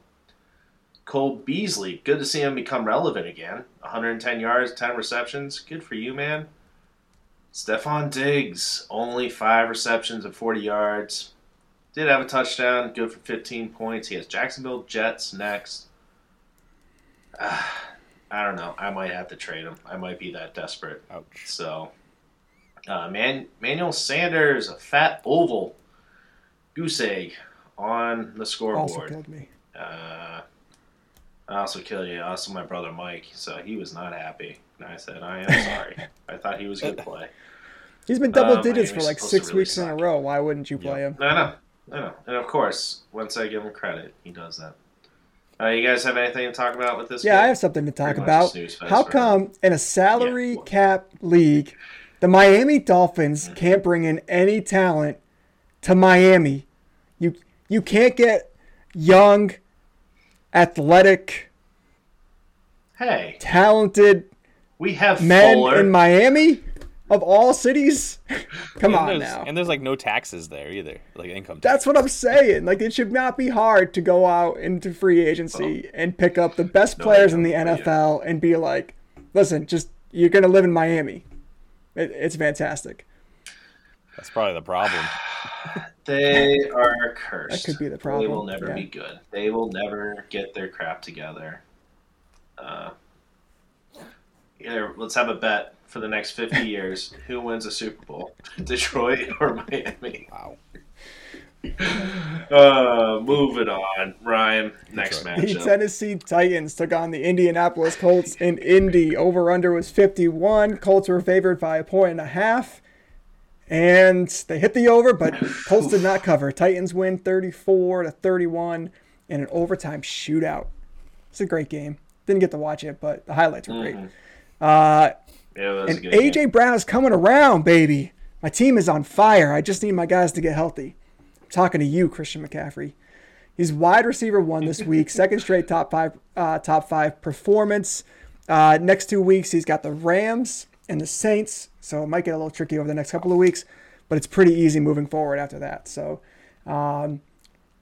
Cole Beasley, good to see him become relevant again. 110 yards, 10 receptions. Good for you, man. Stefon Diggs, only five receptions and 40 yards. Did have a touchdown, good for 15 points. He has Jacksonville Jets next. Ah, I don't know. I might have to trade him. I might be that desperate. Ouch. So, uh, Man- Manuel Sanders, a fat oval goose egg on the scoreboard. Also scoreboard. killed me. Uh, I also killed you. Also, my brother Mike. So he was not happy. And I said, I am sorry. I thought he was going to play. He's been double Uh, digits for like six really weeks in a row. Why wouldn't you play him? I know. I know. And of course, once I give him credit, he does that. Uh, you guys have anything to talk about with this? Yeah, game? I have something to talk Pretty about. a snooze fest How come in a salary Yeah. cap league, the Miami Dolphins can't bring in any talent to Miami? You you can't get young, athletic, Hey, talented we have men Fuller. in Miami of all cities. Come and on there's, now. And there's like no taxes there either, like income tax. That's what I'm saying. Like it should not be hard to go out into free agency and pick up the best No, players in the don't, yeah. NFL and be like, listen, just you're gonna live in Miami. It, it's fantastic. That's probably the problem. They are cursed. That could be the problem. They will never yeah. be good. They will never get their crap together. Uh, either let's have a bet for the next 50 years. Who wins a Super Bowl? Detroit or Miami? Wow. Uh, moving on. Ryan, next Detroit. The. Tennessee Titans took on the Indianapolis Colts in Indy. Over under was 51. Colts were favored by a point and a half. And they hit the over, but Colts did not cover. Titans win 34 to 31 in an overtime shootout. It's a great game. Didn't get to watch it, but the highlights were great. Uh, Yeah, and AJ game. Brown is coming around, baby. My team is on fire. I just need my guys to get healthy. I'm talking to you, Christian McCaffrey. He's wide receiver one this week, second straight top five, uh, top five performance. Uh, next two weeks, he's got the Rams and the Saints, so it might get a little tricky over the next couple of weeks, but it's pretty easy moving forward after that. So, um,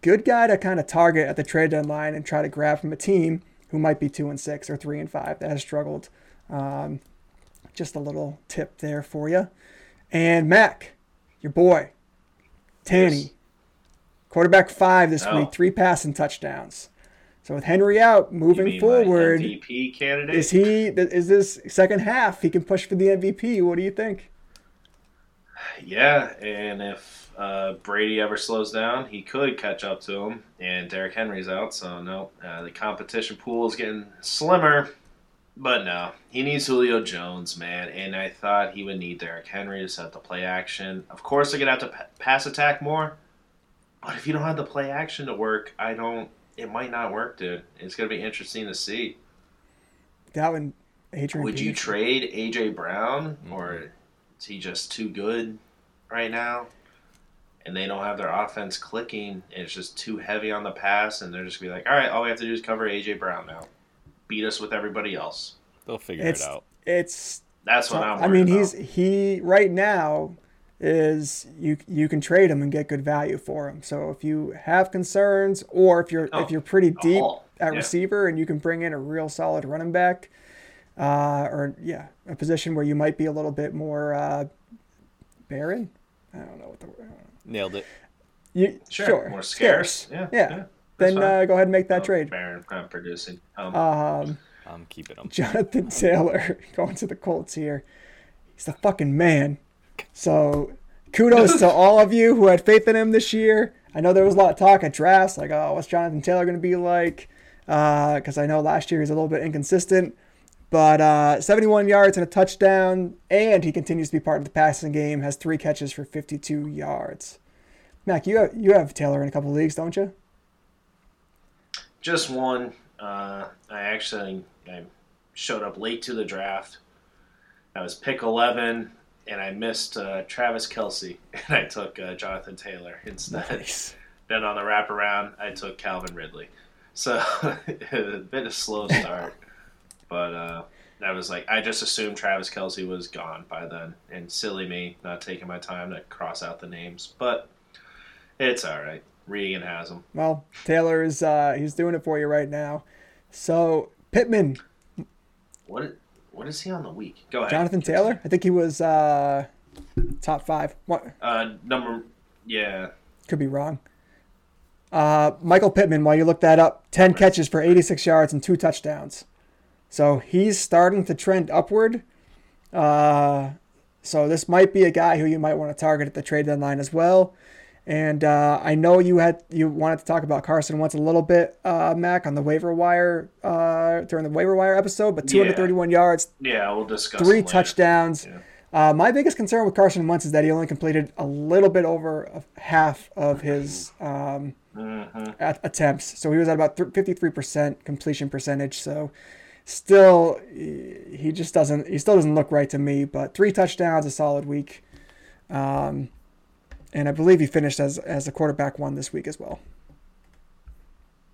good guy to kind of target at the trade deadline and try to grab from a team who might be two and six or three and five that has struggled. Um, just a little tip there for you. And Mac, your boy, Tanny, yes. quarterback five this oh. week, three passing touchdowns. So with Henry out, moving forward, MVP candidate is he? Is this second half? He can push for the MVP. What do you think? Yeah, and if uh, Brady ever slows down, he could catch up to him. And Derrick Henry's out, so no, uh, the competition pool is getting slimmer. But no, he needs Julio Jones, man. And I thought he would need Derrick Henry to set the play action. Of course, they're gonna have to p- pass attack more. But if you don't have the play action to work, I don't. It might not work, dude. It's gonna be interesting to see. That one, Adrian. Would you trade AJ Brown, mm-hmm. or is he just too good right now? And they don't have their offense clicking. it's just too heavy on the pass, and they're just gonna be like, all right, all we have to do is cover AJ Brown now beat us with everybody else. They'll figure it's, it out. It's that's what I'm. I mean, about. he's he right now is you you can trade him and get good value for him. So if you have concerns, or if you're oh, if you're pretty deep at yeah. receiver and you can bring in a real solid running back, uh, or yeah, a position where you might be a little bit more uh, barren. I don't know what the word. nailed it. You, sure, sure, more scarce. scarce. Yeah, yeah. yeah then uh, go ahead and make that oh, trade. Baron not producing. Um, um, I'm keeping him. Jonathan Taylor going to the Colts here. He's the fucking man. So kudos to all of you who had faith in him this year. I know there was a lot of talk at drafts, like, oh, what's Jonathan Taylor going to be like? Because uh, I know last year he's a little bit inconsistent. But uh, 71 yards and a touchdown, and he continues to be part of the passing game. Has three catches for 52 yards. Mac, you have, you have Taylor in a couple leagues, don't you? Just one. Uh, I actually I showed up late to the draft. I was pick 11, and I missed uh, Travis Kelce, and I took uh, Jonathan Taylor instead. Nice. Then on the wraparound, I took Calvin Ridley. So a bit of slow start, but uh, I was like, I just assumed Travis Kelce was gone by then, and silly me not taking my time to cross out the names, but it's all right. Regan has him. Well, Taylor is uh, he's doing it for you right now. So Pittman. What what is he on the week? Go ahead. Jonathan Taylor. I think he was uh, top five. What? Uh, number. Yeah. Could be wrong. Uh, Michael Pittman. While you look that up, ten catches for 86 yards and two touchdowns. So he's starting to trend upward. Uh, so this might be a guy who you might want to target at the trade deadline as well. And uh, I know you had you wanted to talk about Carson Wentz a little bit, uh, Mac, on the waiver wire uh, during the waiver wire episode, but 231 yeah. yards. Yeah, we'll discuss. Three touchdowns. Yeah. Uh, my biggest concern with Carson Wentz is that he only completed a little bit over half of his um, mm-hmm. attempts. So he was at about 53% completion percentage. So still, he just doesn't. He still doesn't look right to me. But three touchdowns, a solid week. Um, and I believe he finished as as a quarterback one this week as well.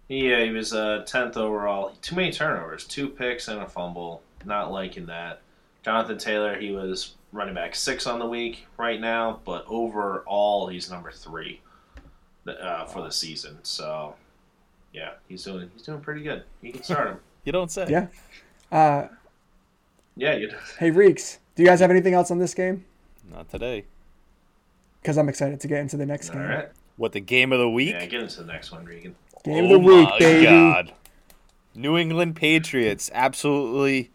Yeah, he was uh, tenth overall. Too many turnovers, two picks and a fumble. Not liking that. Jonathan Taylor, he was running back six on the week right now, but overall he's number three uh, for the season. So, yeah, he's doing he's doing pretty good. You can start him. you don't say. Yeah. Uh, yeah. You. Hey Reeks, do you guys have anything else on this game? Not today because I'm excited to get into the next game. All right. What the game of the week? Yeah, get into the next one, Regan. Game oh of the week, baby. God. New England Patriots absolutely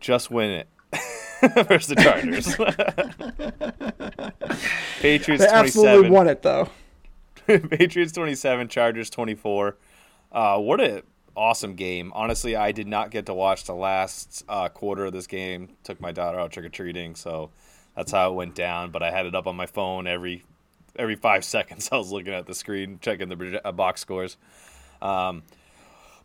just win it versus the Chargers. Patriots they 27. absolutely won it though. Patriots 27, Chargers 24. Uh, what a awesome game. Honestly, I did not get to watch the last uh, quarter of this game. Took my daughter out trick or treating, so that's how it went down. But I had it up on my phone every every five seconds. I was looking at the screen, checking the uh, box scores. Um,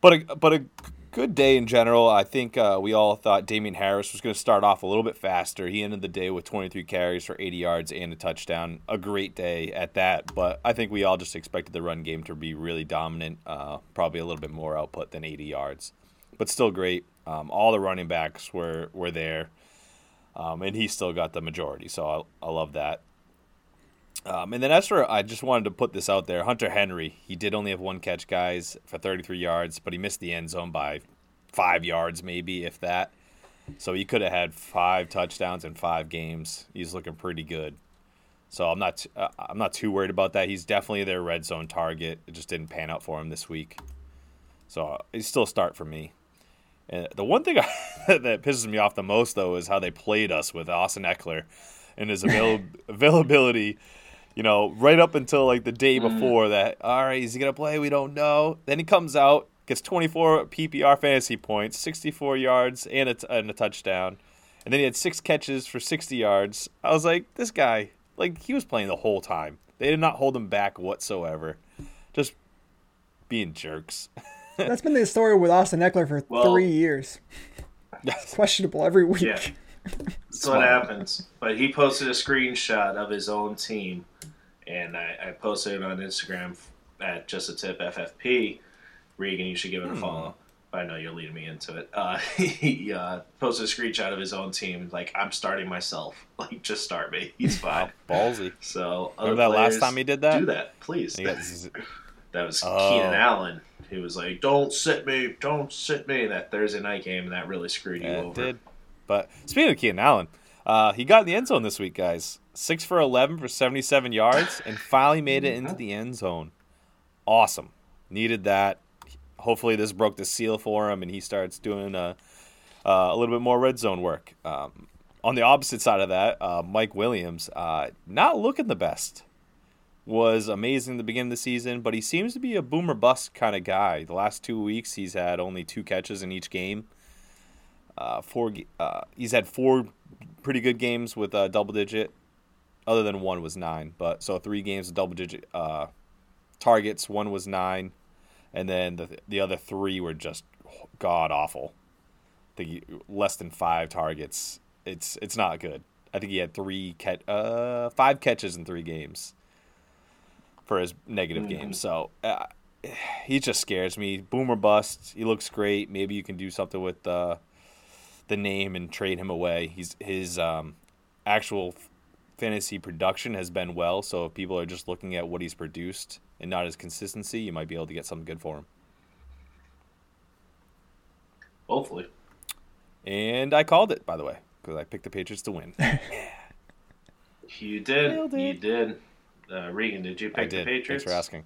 but a, but a good day in general. I think uh, we all thought Damien Harris was going to start off a little bit faster. He ended the day with 23 carries for 80 yards and a touchdown. A great day at that. But I think we all just expected the run game to be really dominant. Uh, probably a little bit more output than 80 yards, but still great. Um, all the running backs were were there um, and he still got the majority. So I, I love that. Um, and then as for, I just wanted to put this out there. Hunter Henry, he did only have one catch, guys, for 33 yards, but he missed the end zone by five yards, maybe if that. So he could have had five touchdowns in five games. He's looking pretty good. So I'm not uh, I'm not too worried about that. He's definitely their red zone target. It just didn't pan out for him this week. So he's still a start for me. And the one thing that pisses me off the most though is how they played us with Austin Ekeler and his avail- availability. You know, right up until like the day Mm. before that. All right, is he gonna play? We don't know. Then he comes out, gets 24 PPR fantasy points, 64 yards, and a, t- and a touchdown. And then he had six catches for 60 yards. I was like, this guy, like, he was playing the whole time. They did not hold him back whatsoever. Just being jerks. That's been the story with Austin Ekeler for Well- three years. Questionable every week. Yeah. That's what happens. But he posted a screenshot of his own team, and I, I posted it on Instagram at just a tip FFP. Regan, you should give it a follow. I know you're leading me into it. Uh, he uh, posted a screenshot of his own team, like I'm starting myself. Like just start me. He's fine. Ballsy. So other Remember that last time he did that? Do that, please. Z- That was Oh. Keenan Allen. He was like, "Don't sit me, don't sit me." That Thursday night game, and that really screwed you Yeah, it over. did. But speaking of Keenan Allen, uh, he got in the end zone this week, guys. Six for 11 for 77 yards and finally made it into the end zone. Awesome. Needed that. Hopefully, this broke the seal for him and he starts doing a, uh, a little bit more red zone work. Um, on the opposite side of that, uh, Mike Williams, uh, not looking the best. Was amazing at the beginning of the season, but he seems to be a boomer bust kind of guy. The last two weeks, he's had only two catches in each game. Uh, four. Uh, he's had four pretty good games with uh, double digit. Other than one was nine, but so three games with double digit uh, targets. One was nine, and then the the other three were just god awful. I think he, less than five targets. It's it's not good. I think he had three cat uh five catches in three games for his negative Mhm. games. So uh, he just scares me. Boomer bust. He looks great. Maybe you can do something with uh, the name and trade him away. He's his um, actual fantasy production has been well. So if people are just looking at what he's produced and not his consistency, you might be able to get something good for him. Hopefully. And I called it, by the way, because I picked the Patriots to win. You did. You did. Uh, Regan, did you pick I the. Patriots? Thanks for asking.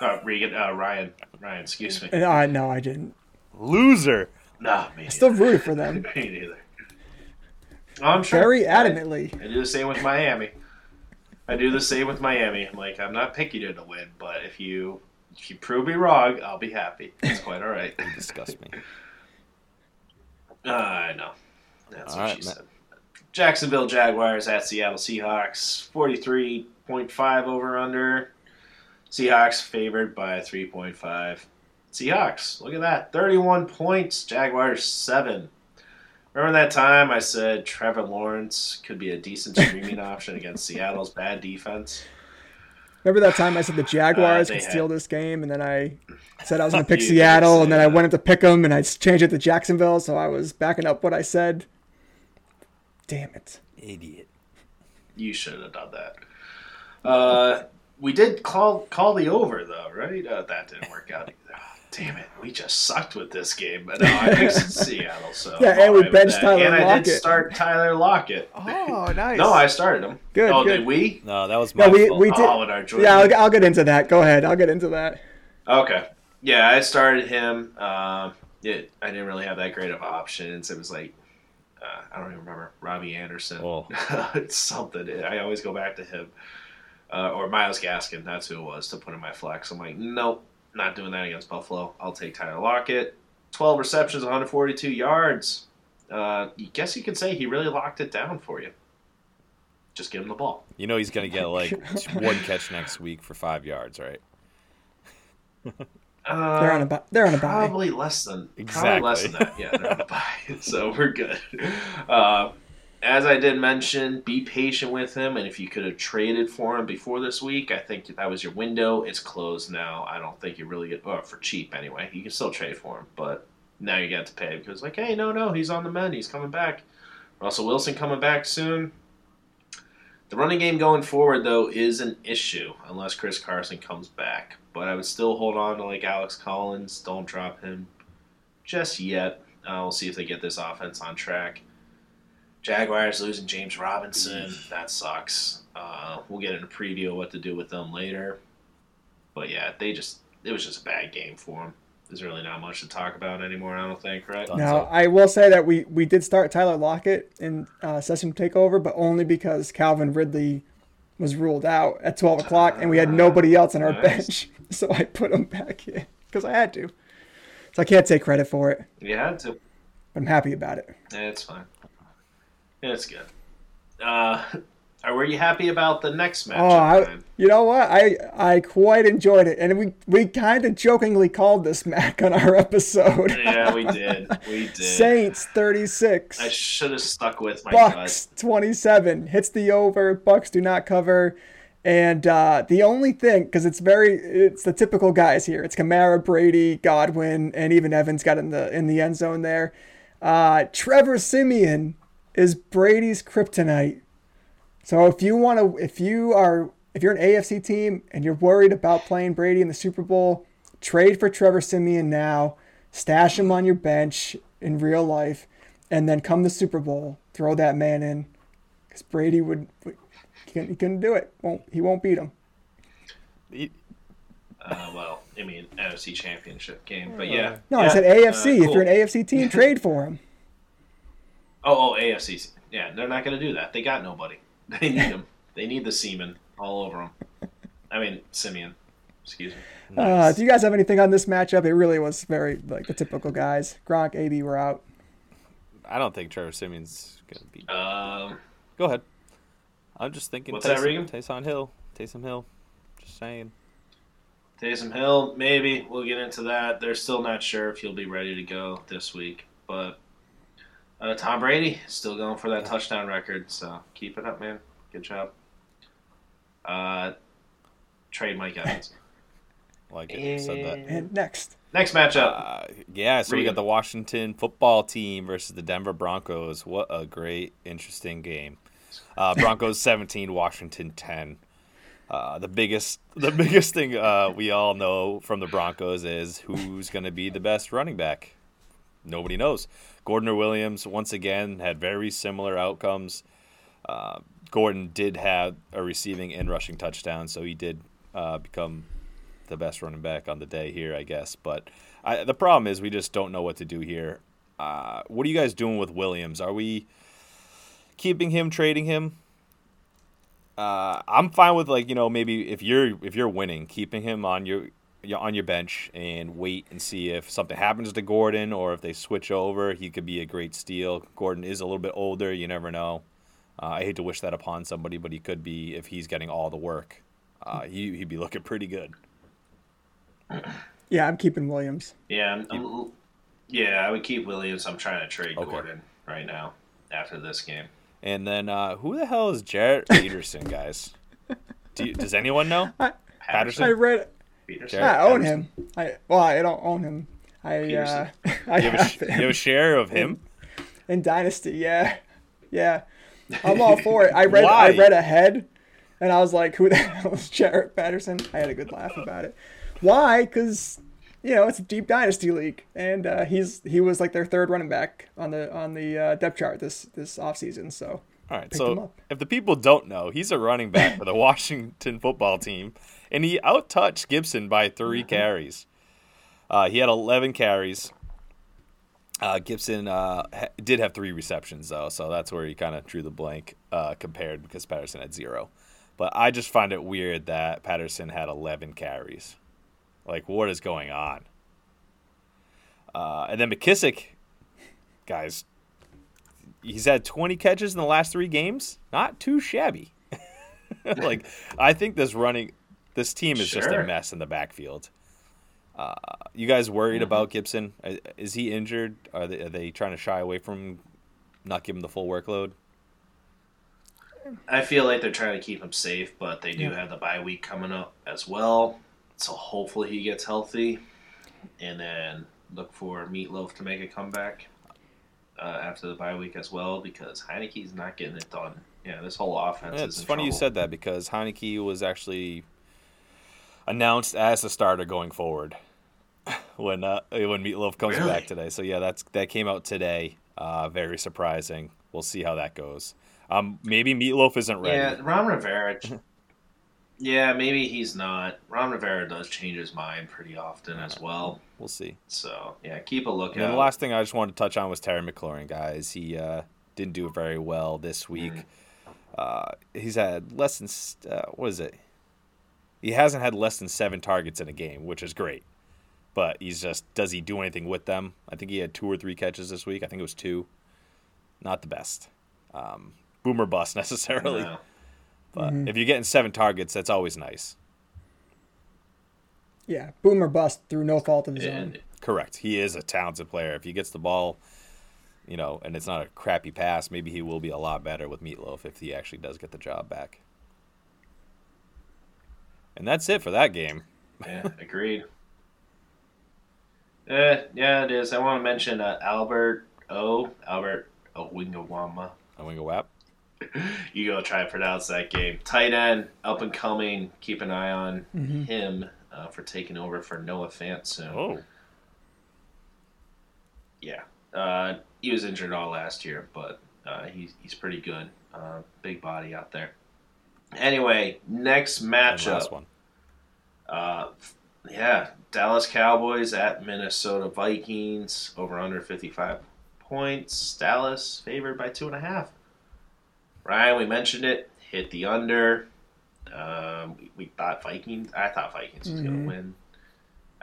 Uh, Regan, uh, Ryan. Ryan, excuse me. Uh, no, I didn't. Loser. No, me Still neither. rooted for them. me neither. Oh, I'm sure. Very adamantly. I, do the same with Miami. I do the same with Miami. I'm like, I'm not picking you to win, but if you if you prove me wrong, I'll be happy. It's quite all right. You disgust me. Uh, I know. That's All what right, she Matt. said. Jacksonville Jaguars at Seattle Seahawks. 43.5 over under. Seahawks favored by 3.5. Seahawks, look at that. 31 points. Jaguars 7. Remember that time I said Trevor Lawrence could be a decent streaming option against Seattle's bad defense? Remember that time I said the Jaguars Uh, could had- steal this game, and then I said I was going to pick Seattle, and then I went wanted to pick them, and I changed it to Jacksonville, so I was backing up what I said. Damn it. Idiot. You should have done that. Uh, we did call call the over though, right? Uh, that didn't work out. either. Damn it, we just sucked with this game. But no, I picked Seattle, so Yeah, I'm and we alright with benched that. Tyler And I did start Tyler Lockett. Oh, nice. No, I started him. Good, Oh, good. did we? No, that was my No, we, fault. we did. Oh, and our Yeah, I'll, I'll get into that. Go ahead. I'll get into that. Okay. Yeah, I started him. Um, it, I didn't really have that great of options. It was like, uh, I don't even remember, Robbie Anderson. Oh. it's something. I always go back to him. Uh, or Myles Gaskin, that's who it was, to put in my flex. I'm like, nope, not doing that against Buffalo. I'll take Tyler Lockett. 12 receptions, 142 yards. Uh, you guess you could say he really locked it down for you. Just give him the ball. You know he's gonna get like one catch next week for five yards, right? Uh, They're on a buy. they're on a bye. Probably less than exactly less than that. Yeah, they're on a bye, so we're good. Uh, as I did mention, be patient with him, and if you could have traded for him before this week, I think that was your window. It's closed now. I don't think you really get well, for cheap anyway. You can still trade for him, but now you got to pay because like, hey, no, no, he's on the mend. He's coming back. Russell Wilson coming back soon. The running game going forward, though, is an issue unless Chris Carson comes back. But I would still hold on to like Alex Collins. Don't drop him just yet. Uh, we'll see if they get this offense on track. Jaguars losing James Robinson. That sucks. Uh, we'll get in a preview of what to do with them later. But yeah, they just it was just a bad game for them. There's really not much to talk about anymore. I don't think, right? Now I will say that we we did start Tyler Lockett in uh, Session Takeover, but only because Calvin Ridley was ruled out at 12 o'clock, and we had nobody else on our Nice. bench, so I put him back in because I had to. So I can't take credit for it, You had to. but I'm happy about it. Yeah, it's fine. Yeah, it's good. Uh, are were you happy about the next match? Oh, I, you know what? I I quite enjoyed it, and we we kind of jokingly called this Mac on our episode. yeah, we did. We did. Saints 36. I should have stuck with my Bucs 27 hits the over. Bucs do not cover. And uh, the only thing, because it's very, it's the typical guys here. It's Kamara, Brady, Godwin, and even Evans got in the in the end zone there. Uh, Trevor Siemian is Brady's kryptonite. So if you want to, if you are, if you're an AFC team and you're worried about playing Brady in the Super Bowl, trade for Trevor Siemian now, stash him on your bench in real life, and then come the Super Bowl, throw that man in, because Brady would, he couldn't, he couldn't do it. Won't he? Won't beat him. He- Uh, well, I mean NFC Championship game, but yeah. No, I Yeah, said uh, AFC. If you're an AFC team, trade for him. Oh, oh, AFC. Yeah, they're not going to do that. They got nobody. They need them. they need the semen all over them. I mean, Siemian. Excuse me. Uh, do you guys have anything on this matchup? It really was very like the typical guys. Gronk, AB were out. I don't think Trevor Siemian's gonna be. Um, Go ahead. I'm just thinking. What's that, Taysom, Regan? Taysom Hill. Taysom Hill. Just saying. Taysom Hill, maybe we'll get into that. They're still not sure if he'll be ready to go this week, but uh, Tom Brady still going for that touchdown record. So keep it up, man. Good job. Uh, trade Mike Evans. Like it said that. And next, Next matchup. Uh, yeah, so we got the Washington football team versus the Denver Broncos. What a great, interesting game. Uh, Broncos 17, Washington 10. Uh, the biggest, the biggest thing uh, we all know from the Broncos is who's going to be the best running back. Nobody knows. Gordon or Williams once again had very similar outcomes. Uh, Gordon did have a receiving and rushing touchdown, so he did uh, become the best running back on the day here, I guess. But I, the problem is we just don't know what to do here. Uh, what are you guys doing with Williams? Are we keeping him, trading him? Uh, I'm fine with like you know maybe if you're if you're winning, keeping him on your on your bench and wait and see if something happens to Gordon or if they switch over. He could be a great steal. Gordon is a little bit older. You never know. Uh, I hate to wish that upon somebody, but he could be if he's getting all the work. Uh, he, he'd be looking pretty good. yeah, I'm keeping Williams. yeah, I'm, I'm- yeah, I would keep Williams. I'm trying to trade Okay. Gordon right now after this game. And then uh, who the hell is Jaret Peterson, guys? Do you, does anyone know? Patterson? I read. Peterson. Jaret I own him. I well, I don't own him. I uh, I You have, a, have sh- you have a share of him? in Dynasty. Yeah, yeah. I'm all for it. I read. I read ahead, and I was like, "Who the hell is Jaret Patterson?" I had a good laugh about it. Why? Because you know it's a deep dynasty league, and uh, he's he was like their third running back on the on the uh, depth chart this this offseason. So All right, so if the people don't know, he's a running back for the Washington football team, and he outtouched Gibson by 3 carries. Uh, he had 11 carries. Uh, Gibson uh, ha- did have three receptions, though, so that's where he kind of drew the blank uh, compared because Patterson had zero. But I just find it weird that Patterson had 11 carries. Like, what is going on? Uh, and then McKissic, guys, he's had 20 catches in the last three games. Not too shabby. like, I think this running, this team is just a mess in the backfield. Uh, you guys worried about Gibson? Uh, Is he injured? Are they, are they trying to shy away from not give him the full workload? I feel like they're trying to keep him safe, but they do Yeah. have the bye week coming up as well. So hopefully he gets healthy, and then look for Meatloaf to make a comeback uh, after the bye week as well, because Heinicke's not getting it done yeah, this whole offense. It's is in funny you said that because Heinicke was actually announced as the starter going forward when uh, when Meatloaf comes Really? back today. So yeah, that's that came out today. Uh, very surprising. We'll see how that goes. Um, maybe Meatloaf isn't ready. Yeah, Ron Rivera. yeah, maybe he's not. Ron Rivera does change his mind pretty often as well. We'll see. So yeah, keep a And lookout. then the last thing I just wanted to touch on was Terry McLaurin, guys. He uh, didn't do very well this week. Mm. Uh, he's had less than uh, what is it? He hasn't had less than seven targets in a game, which is great. But he's just does he do anything with them? I think he had two or three catches this week. I think it was two. Not the best. Um, boomer bust necessarily. No. But if you're getting seven targets, that's always nice. Yeah, boomer bust through no fault of his own. Correct. He is a talented player. If he gets the ball, you know, and it's not a crappy pass, maybe he will be a lot better with Meatloaf if he actually does get the job back. And that's it for that game. yeah, agreed. Uh, yeah, it is. I want to mention uh, Albert O. Albert Owingawama. A wing a. You go try to pronounce that game. Tight end, up and coming. Keep an eye on Mhm. him uh, for taking over for Noah Fant soon. Oh, Yeah. Uh, he was injured all last year, but uh, he's, he's pretty good. Uh, big body out there. Anyway, next matchup. last one. Uh, yeah, Dallas Cowboys at Minnesota Vikings over under 55 points. Dallas favored by two and a half. Ryan, we mentioned it. Hit the under. Um, we, we thought Vikings. I thought Vikings was Mhm. going to win.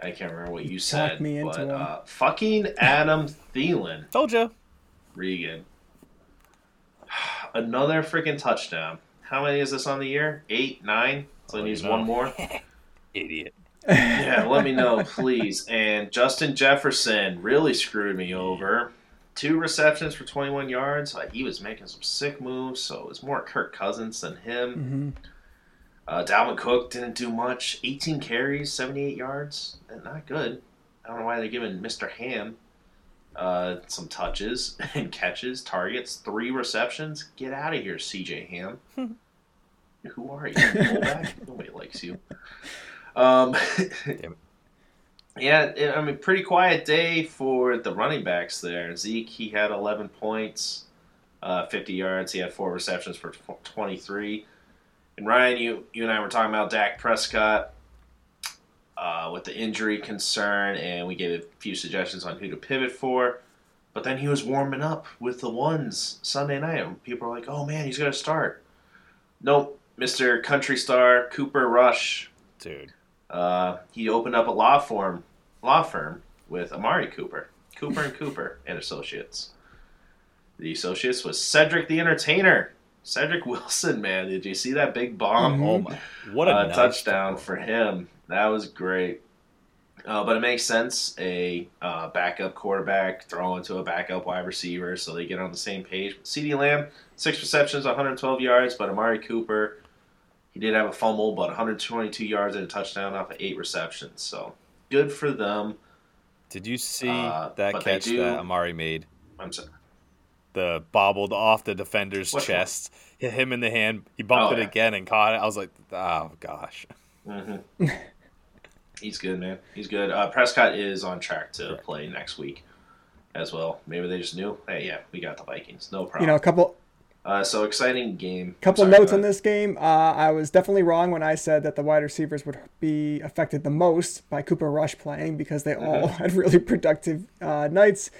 I can't remember what you You said, me into but him. uh, fucking Adam Thielen, Told you. Regan, another freaking touchdown. How many is this on the year? Eight, nine. So Oh, he needs know. one more. Idiot. Yeah, let me know, please. And Justin Jefferson really screwed me over. Two receptions for 21 yards. Like, he was making some sick moves, so it was more Kirk Cousins than him. hmm Uh, Dalvin Cook didn't do much. 18 carries, 78 yards. Eh, Not good. I don't know why they're giving Mr. Ham uh, some touches and catches, targets, three receptions. Get out of here, CJ Ham. Who are you? Nobody likes you. Um, yeah, it- I mean, pretty quiet day for the running backs there. Zeke, he had 11 points, uh, 50 yards. He had four receptions for 23. And Ryan, you you and I were talking about Dak Prescott uh, with the injury concern, and we gave a few suggestions on who to pivot for. But then he was warming up with the ones Sunday night. and People were like, "Oh man, he's going to start." Nope, Mister Country Star Cooper Rush Dude. uh, he opened up a law firm, law firm with Amari Cooper, Cooper and Cooper and Associates. The associates was Cedric the Entertainer, Cedric Wilson. Man, did you see that big bomb? Mhm. Oh my. What a uh, nice touchdown for him. That was great. Uh, but it makes sense. A uh, backup quarterback throwing to a backup wide receiver, so they get on the same page. CeeDee Lamb, six receptions, 112 yards, but Amari Cooper, he did have a fumble, but 122 yards and a touchdown off of eight receptions. So good for them. Did you see Uh, that catch do- that Amari made? I'm sorry. The bobbled off the defender's Which one? chest, hit him in the hand. He bumped Oh, it yeah. again and caught it. I was like, oh gosh. hmm He's good, man. He's good. Uh, Prescott is on track to Correct. play next week as well. Maybe they just knew. Hey, yeah, we got the Vikings. No problem. You know, a couple Uh, so exciting game. couple Sorry, notes on this game. Uh, I was definitely wrong when I said that the wide receivers would be affected the most by Cooper Rush playing because they all Mm-hmm. had really productive uh, nights.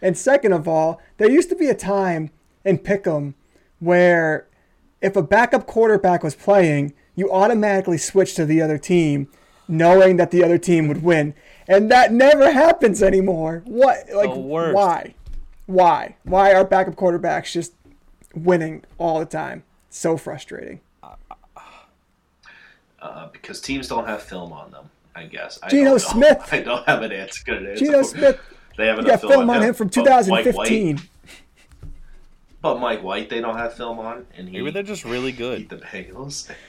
And second of all, there used to be a time in Pick'em where if a backup quarterback was playing, you automatically switch to the other team, knowing that the other team would win. And that never happens anymore. What? Like, why? Why? Why are backup quarterbacks just winning all the time? So frustrating. Uh, because teams don't have film on them. I guess. I Geno don't. Smith. I don't have an answer. Good answer. Geno Smith, They have you enough got film on him him from But Mike 2015. But Mike White, they don't have film on, and he Maybe they're just really beat good. the Bengals.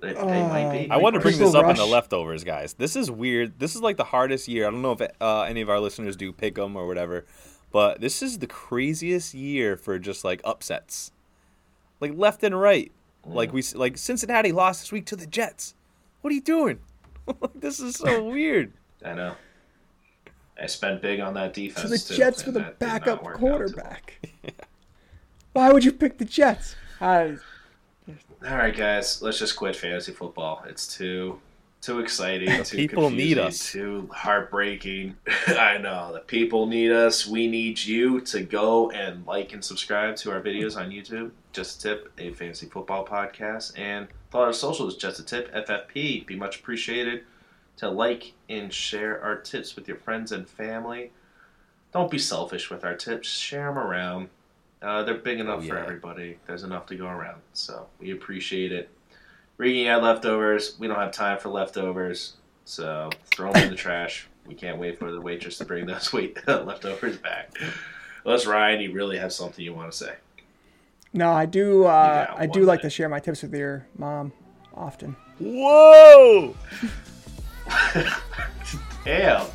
They, they might be. Uh, I want to bring this up in the leftovers, guys. This is weird. This is like the hardest year. I don't know if uh, any of our listeners do pick them or whatever, but this is the craziest year for just like upsets. like left and right. Like we like Cincinnati lost this week to the Jets. What are you doing? this is so weird. I know. I spent big on that defense. To the too, Jets with a that did not backup work out quarterback. Why would you pick the Jets? I, All right, guys, let's just quit fantasy football. It's too too exciting, too people need us. too heartbreaking. I know the people need us. We need you to go and like and subscribe to our videos on YouTube. Just a tip, a fantasy football podcast, and follow our socials. Just a tip, FFP. Be much appreciated to like and share our tips with your friends and family. Don't be selfish with our tips. Share them around. Uh, they're big enough for yeah. everybody. There's enough to go around, so we appreciate it. Regan had leftovers. We don't have time for leftovers, so throw them in the trash. We can't wait for the waitress to bring those wait leftovers back. Unless Ryan, you really have something you want to say. no, I do. Uh, I do one like to share my tips with your mom often. Whoa! Damn.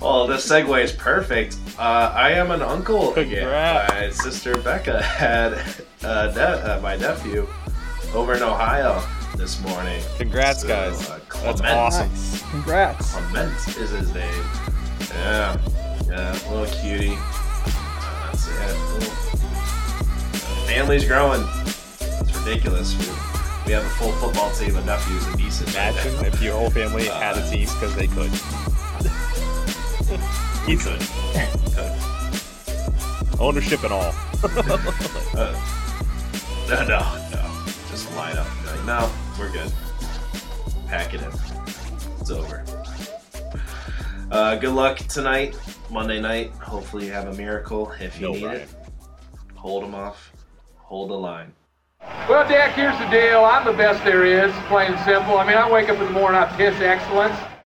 Well, this segue is perfect. Uh, I am an uncle again. My sister Becca had uh, ne- uh, my nephew over in Ohio this morning. Congrats, So, guys. uh, That's awesome. Nice. Congrats. Clement is his name. Yeah, yeah, little cutie. That's it. Little, family's growing. It's ridiculous. We, we have a full football team of nephews and nieces. Imagine if your whole family had a team because they could. we could. could. Ownership and all. Uh, no, no, no. Just line up. Like, no, we're good. Pack it in. It's over. Uh, good luck tonight, Monday night. Hopefully, you have a miracle. If you No, need Ryan. it, hold them off. Hold the line. Well, Dak, here's the deal. I'm the best there is, plain and simple. I mean, I wake up in the morning, I piss excellence.